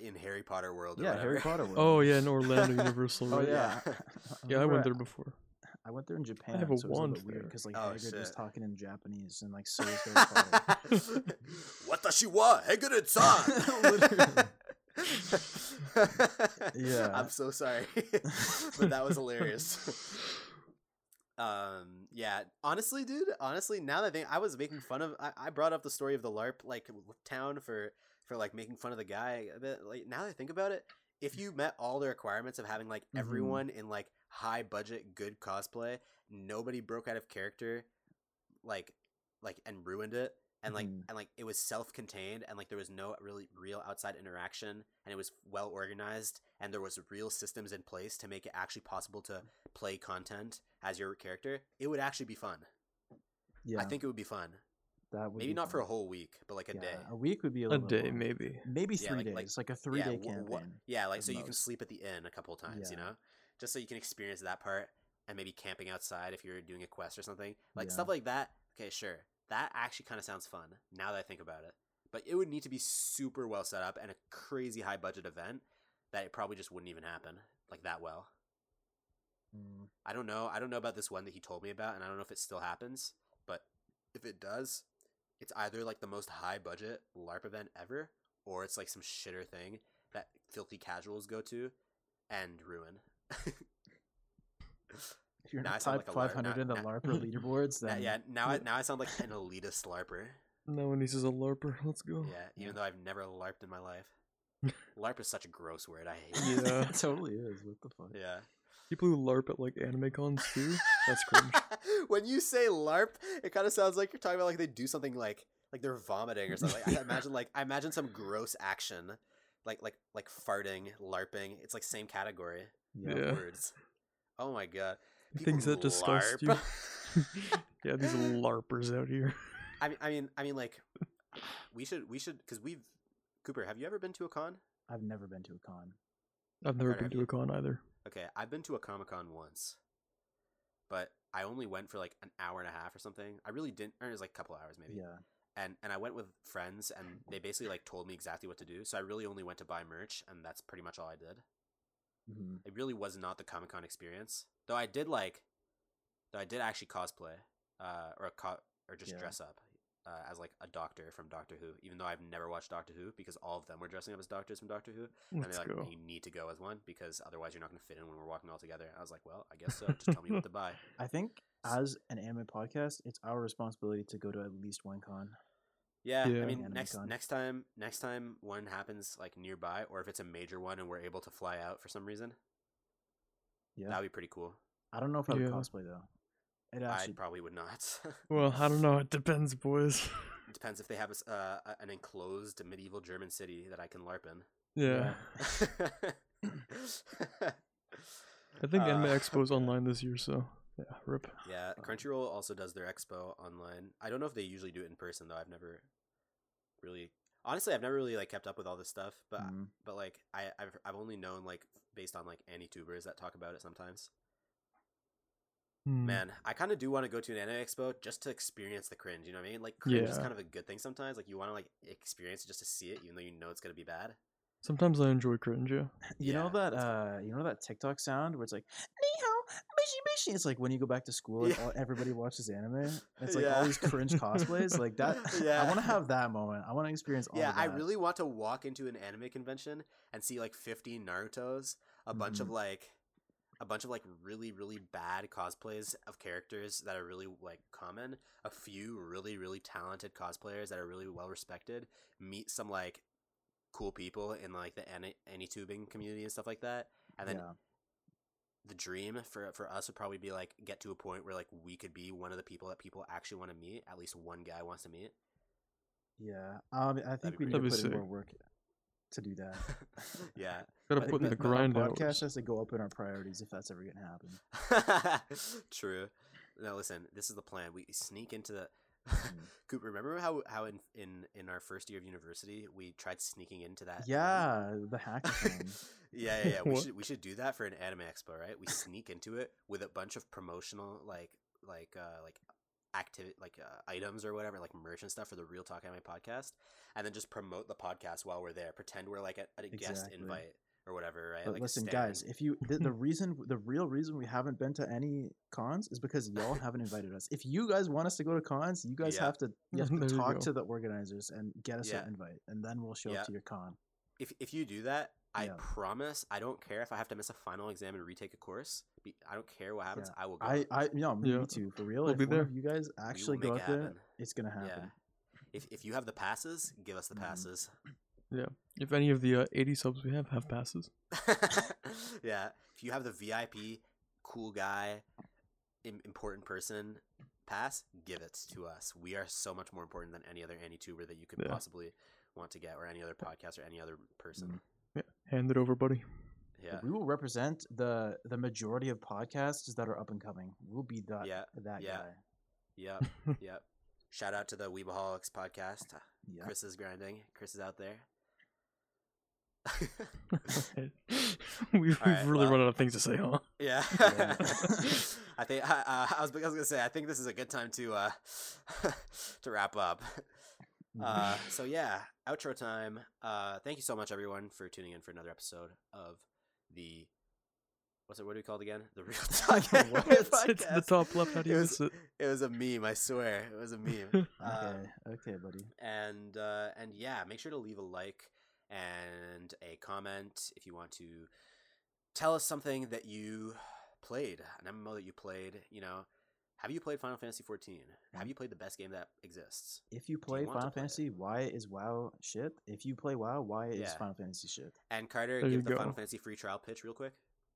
A: in Harry Potter world or
B: Yeah,
A: whatever.
B: Harry Potter. World.
C: Oh yeah, in Orlando Universal.
B: Oh
C: right?
B: yeah.
A: Yeah.
C: Yeah, I
B: remember
C: went there before.
B: I went there in Japan.
C: I have a
B: so it a
C: wand
B: weird because like
A: Oh,
B: Hagrid was talking in Japanese and like so was Harry Potter.
A: what does she want? Hagrid
B: Yeah.
A: I'm so sorry. but that was hilarious. um yeah, honestly, dude, honestly, now that I think I was making fun of I, I brought up the story of the LARP like town for for like making fun of the guy a bit like now that I think about it, if you met all the requirements of having like
B: Mhm.
A: everyone in like high budget good cosplay, nobody broke out of character like like and ruined it and like
B: Mhm.
A: and like it was self-contained and like there was no really real outside interaction and it was well organized and there was real systems in place to make it actually possible to play content as your character it would actually be fun
B: Yeah,
A: i think it would be fun
B: that would
A: maybe
B: be
A: not for a whole week but like a
B: Yeah,
A: day
B: A week would be a,
C: A
B: little
C: day,
B: long.
C: maybe.
B: maybe
A: Yeah,
B: three
A: like-
B: days,
A: like-
B: like, a three day
A: yeah, wh-
B: campaign.
A: wh- yeah like
B: at
A: so you can sleep at the inn a couple times you know just so you can experience that part and maybe camping outside if you're doing a quest or something like
B: Yeah.
A: stuff like that okay sure that actually kind of sounds fun now that i think about it. But it would need to be super well set up and a crazy high budget event that it probably just wouldn't even happen like that well.
B: Mm.
A: i don't know i don't know about this one that he told me about and i don't know if it still happens but if it does it's either like the most high budget larp event ever or it's like some shitter thing that filthy casuals go to and ruin
B: If you're
A: Now I
B: not
A: sound
B: type
A: like a lar-
B: 500
A: now-
B: in the
A: now-
B: LARPer leaderboards,
A: Now-
B: then
A: yeah now I, now I sound like an elitist larper
C: No one uses a LARPer. Let's go.
A: yeah even though i've never larped in my life larp is such a gross word i hate it.
C: Yeah.
B: it totally is. What the fuck?
A: yeah
C: People who LARP at like anime cons too. That's cringe.
A: when you say larp it kind of sounds like you're talking about like they do something like like they're vomiting or something Like, i imagine like i imagine some gross action like like like farting larping it's like same category
B: Yeah.
C: Yeah.
A: words oh my god
C: Things
A: People
C: that disgust you. yeah, these LARPers out here.
A: I mean, I mean, I mean, like, we should, we should, because we've, Cooper, have you ever been to a con?
B: I've never been to a con.
C: I've never
A: Carter,
C: been to
A: you?
C: a con either.
A: Okay, I've been to a Comic Con once, but I only went for like an hour and a half or something. I really didn't, or it was like a couple hours maybe.
B: Yeah.
A: And and I went with friends, and they basically like told me exactly what to do. So I really only went to buy merch, and that's pretty much all I did.
B: hmm
A: It really was not the Comic Con experience, though. I did like, though I did actually cosplay, uh, or co- or just
B: Yeah.
A: dress up. Uh, as like a doctor from Doctor Who, even though I've never watched Doctor Who, because all of them were dressing up as doctors from Doctor Who, and they're like,
C: go.
A: you need to go as one because otherwise you're not going to fit in when we're walking all together. I was like, well, I guess so. Just tell me what to buy.
B: I think as an anime podcast, it's our responsibility to go to at least one con.
A: Yeah,
C: Yeah.
A: I mean,
B: Anime
A: next
B: con.
A: next time, next time one happens like nearby, or if it's a major one and we're able to fly out for some reason,
B: Yeah.
A: that'd be pretty cool.
B: I don't know if I would
C: Yeah.
B: cosplay though. It
A: I probably would not.
C: Well, I don't know. It depends, boys.
A: it depends if they have a s uh, a- an enclosed medieval German city that I can LARP in.
C: Yeah. I think Anime
A: Uh,
C: Expo's online this year, so yeah, rip.
A: Yeah, Crunchyroll also does their expo online. I don't know if they usually do it in person though. I've never really, honestly, I've never really like kept up with all this stuff. But
B: mm,
A: but like I I've I've only known like based on like AnyTubers that talk about it sometimes.
C: Hmm.
A: Man, I kind of do want to go to an anime expo just to experience the cringe. You know what I mean? Like cringe is kind of a good thing sometimes. Like you want to like experience it just to see it, even though you know it's gonna be bad.
C: Sometimes I enjoy cringe. Yeah.
B: you know that
A: that's
B: uh you know that TikTok sound where it's like ni bishi bishi. It's like when you go back to school and
A: Yeah.
B: all, everybody watches anime. It's like all these cringe cosplays like that. I want to have that moment. I want to experience all
A: yeah,
B: of
A: I really want to walk into an anime convention and see like 50 Naruto's, a bunch of
B: Mhm.
A: like a bunch of like really really bad cosplays of characters that are really like common a few really really talented cosplayers that are really well respected meet some like cool people in like the AnyTubing community and stuff like that and then
B: yeah.
A: The dream for for us would probably be like get to a point where like we could be one of the people that people actually want to meet at least one guy wants to meet
B: Yeah. Um, I think we need to put in more work to do that.
A: yeah
C: Gotta put in the
B: But our
C: grind
B: podcast
C: hours.
B: has to go up in our priorities if that's ever gonna happen.
A: True. Now listen. This is the plan. We sneak into the.
B: Mm.
A: Coop, remember how how in, in in our first year of university we tried sneaking into that?
B: Yeah, the hackathon.
A: yeah, yeah, yeah. We should we should do that for an anime expo, right? We sneak into it with a bunch of promotional like like uh like activity like uh, items or whatever like merch and stuff for the Real Talk Anime podcast, and then just promote the podcast while we're there. Pretend we're like a guest
B: Exactly.
A: invite or whatever, right?
B: But
A: like
B: listen, guys, if you the, the reason the real reason we haven't been to any cons is because y'all haven't invited us. If you guys want us to go to cons, you guys
A: Yeah.
B: have to you have to
C: There you
B: talk to the organizers and get us
A: Yeah.
B: an invite, and then we'll show
A: Yeah.
B: up to your con.
A: if if you do that, I
B: Yeah.
A: promise I don't care if I have to miss a final exam and retake a course. I don't care what happens. I will go.
B: I I you know me too for real.
C: We'll
B: if
C: be
B: one
C: there.
B: of you guys actually
A: make
B: go
A: it
B: up there, it's gonna
A: yeah.
B: happen.
A: If if you have the passes, give us the
B: Mhm.
A: Passes.
C: If any of the uh, 80 subs we have have passes.
A: yeah. If you have the VIP, cool guy, Im- important person pass, give it to us. We are so much more important than any other AnyTuber that you could
C: Yeah.
A: possibly want to get, or any other podcast, or any other person.
C: Yeah, hand it over, buddy.
A: Yeah.
B: We will represent the the majority of podcasts that are up and coming. We'll be that
A: Yeah.
B: that
A: yeah.
B: guy.
A: Yep. yep. Shout out to the Weebaholics podcast.
B: Yeah.
A: Chris is grinding. Chris is out there.
C: we, we've
A: Alright,
C: really
A: well-
C: run out of things to say, huh?
A: yeah.
B: Yeah.
A: I think I, uh, I was I was gonna say I think this is a good time to uh to wrap up. Uh, so yeah, outro time. Uh, thank you so much everyone for tuning in for another episode of the what's it? What do we call it again? The real talk. Anime
C: it's the top left. How do
A: It was-
C: miss it?
A: It was a meme. I swear, it was a meme.
B: okay,
A: um,
B: okay, buddy.
A: and uh, and yeah, make sure to leave a like and a comment if you want to tell us something that you played, an MMO that you played. You know, have you played Final Fantasy 14? Have you played the best game that exists?
B: If you play
A: want to
B: Final
A: play it?
B: Fantasy, why is WoW shit? If you play WoW, why is
A: Yeah.
B: Final Fantasy shit?
A: And Carter,
C: There you
A: give the Final. Fantasy free trial pitch real quick.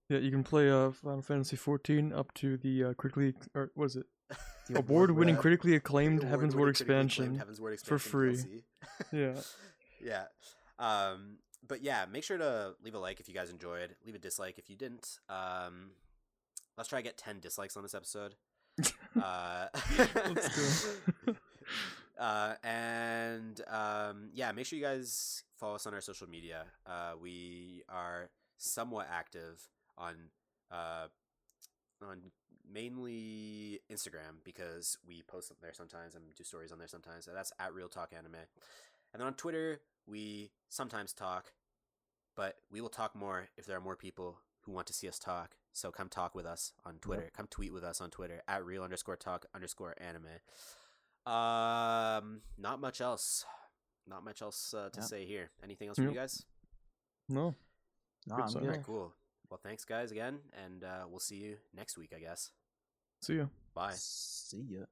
C: Yeah, you can play uh, Final Fantasy 14 up to the uh, critically or what is it?
B: The
C: Award-winning, critically acclaimed
A: The
C: Heaven's
A: award-winning,
C: Word
A: critically acclaimed
C: expansion. For free. Yeah.
A: yeah. Um, but yeah, make sure to leave a like if you guys enjoyed. Leave a dislike if you didn't. Um, let's try to get ten dislikes on this episode. Uh, uh, and um, yeah, make sure you guys follow us on our social media. Uh, we are somewhat active on uh, on mainly Instagram because we post there sometimes and do stories on there sometimes. So that's at Real Talk Anime. And then on Twitter, we sometimes talk, but we will talk more if there are more people who want to see us talk. So come talk with us on Twitter. Come tweet with us on Twitter at real underscore talk underscore anime. Um, not much else. Not much else uh, to
B: Yeah.
A: say here. Anything else from
C: Yep.
A: you guys?
C: No.
B: Nah,
C: Good
B: I'm good.
A: All cool. Well, thanks guys again, and uh, we'll see you next week, I guess.
C: See ya.
A: Bye.
B: See ya.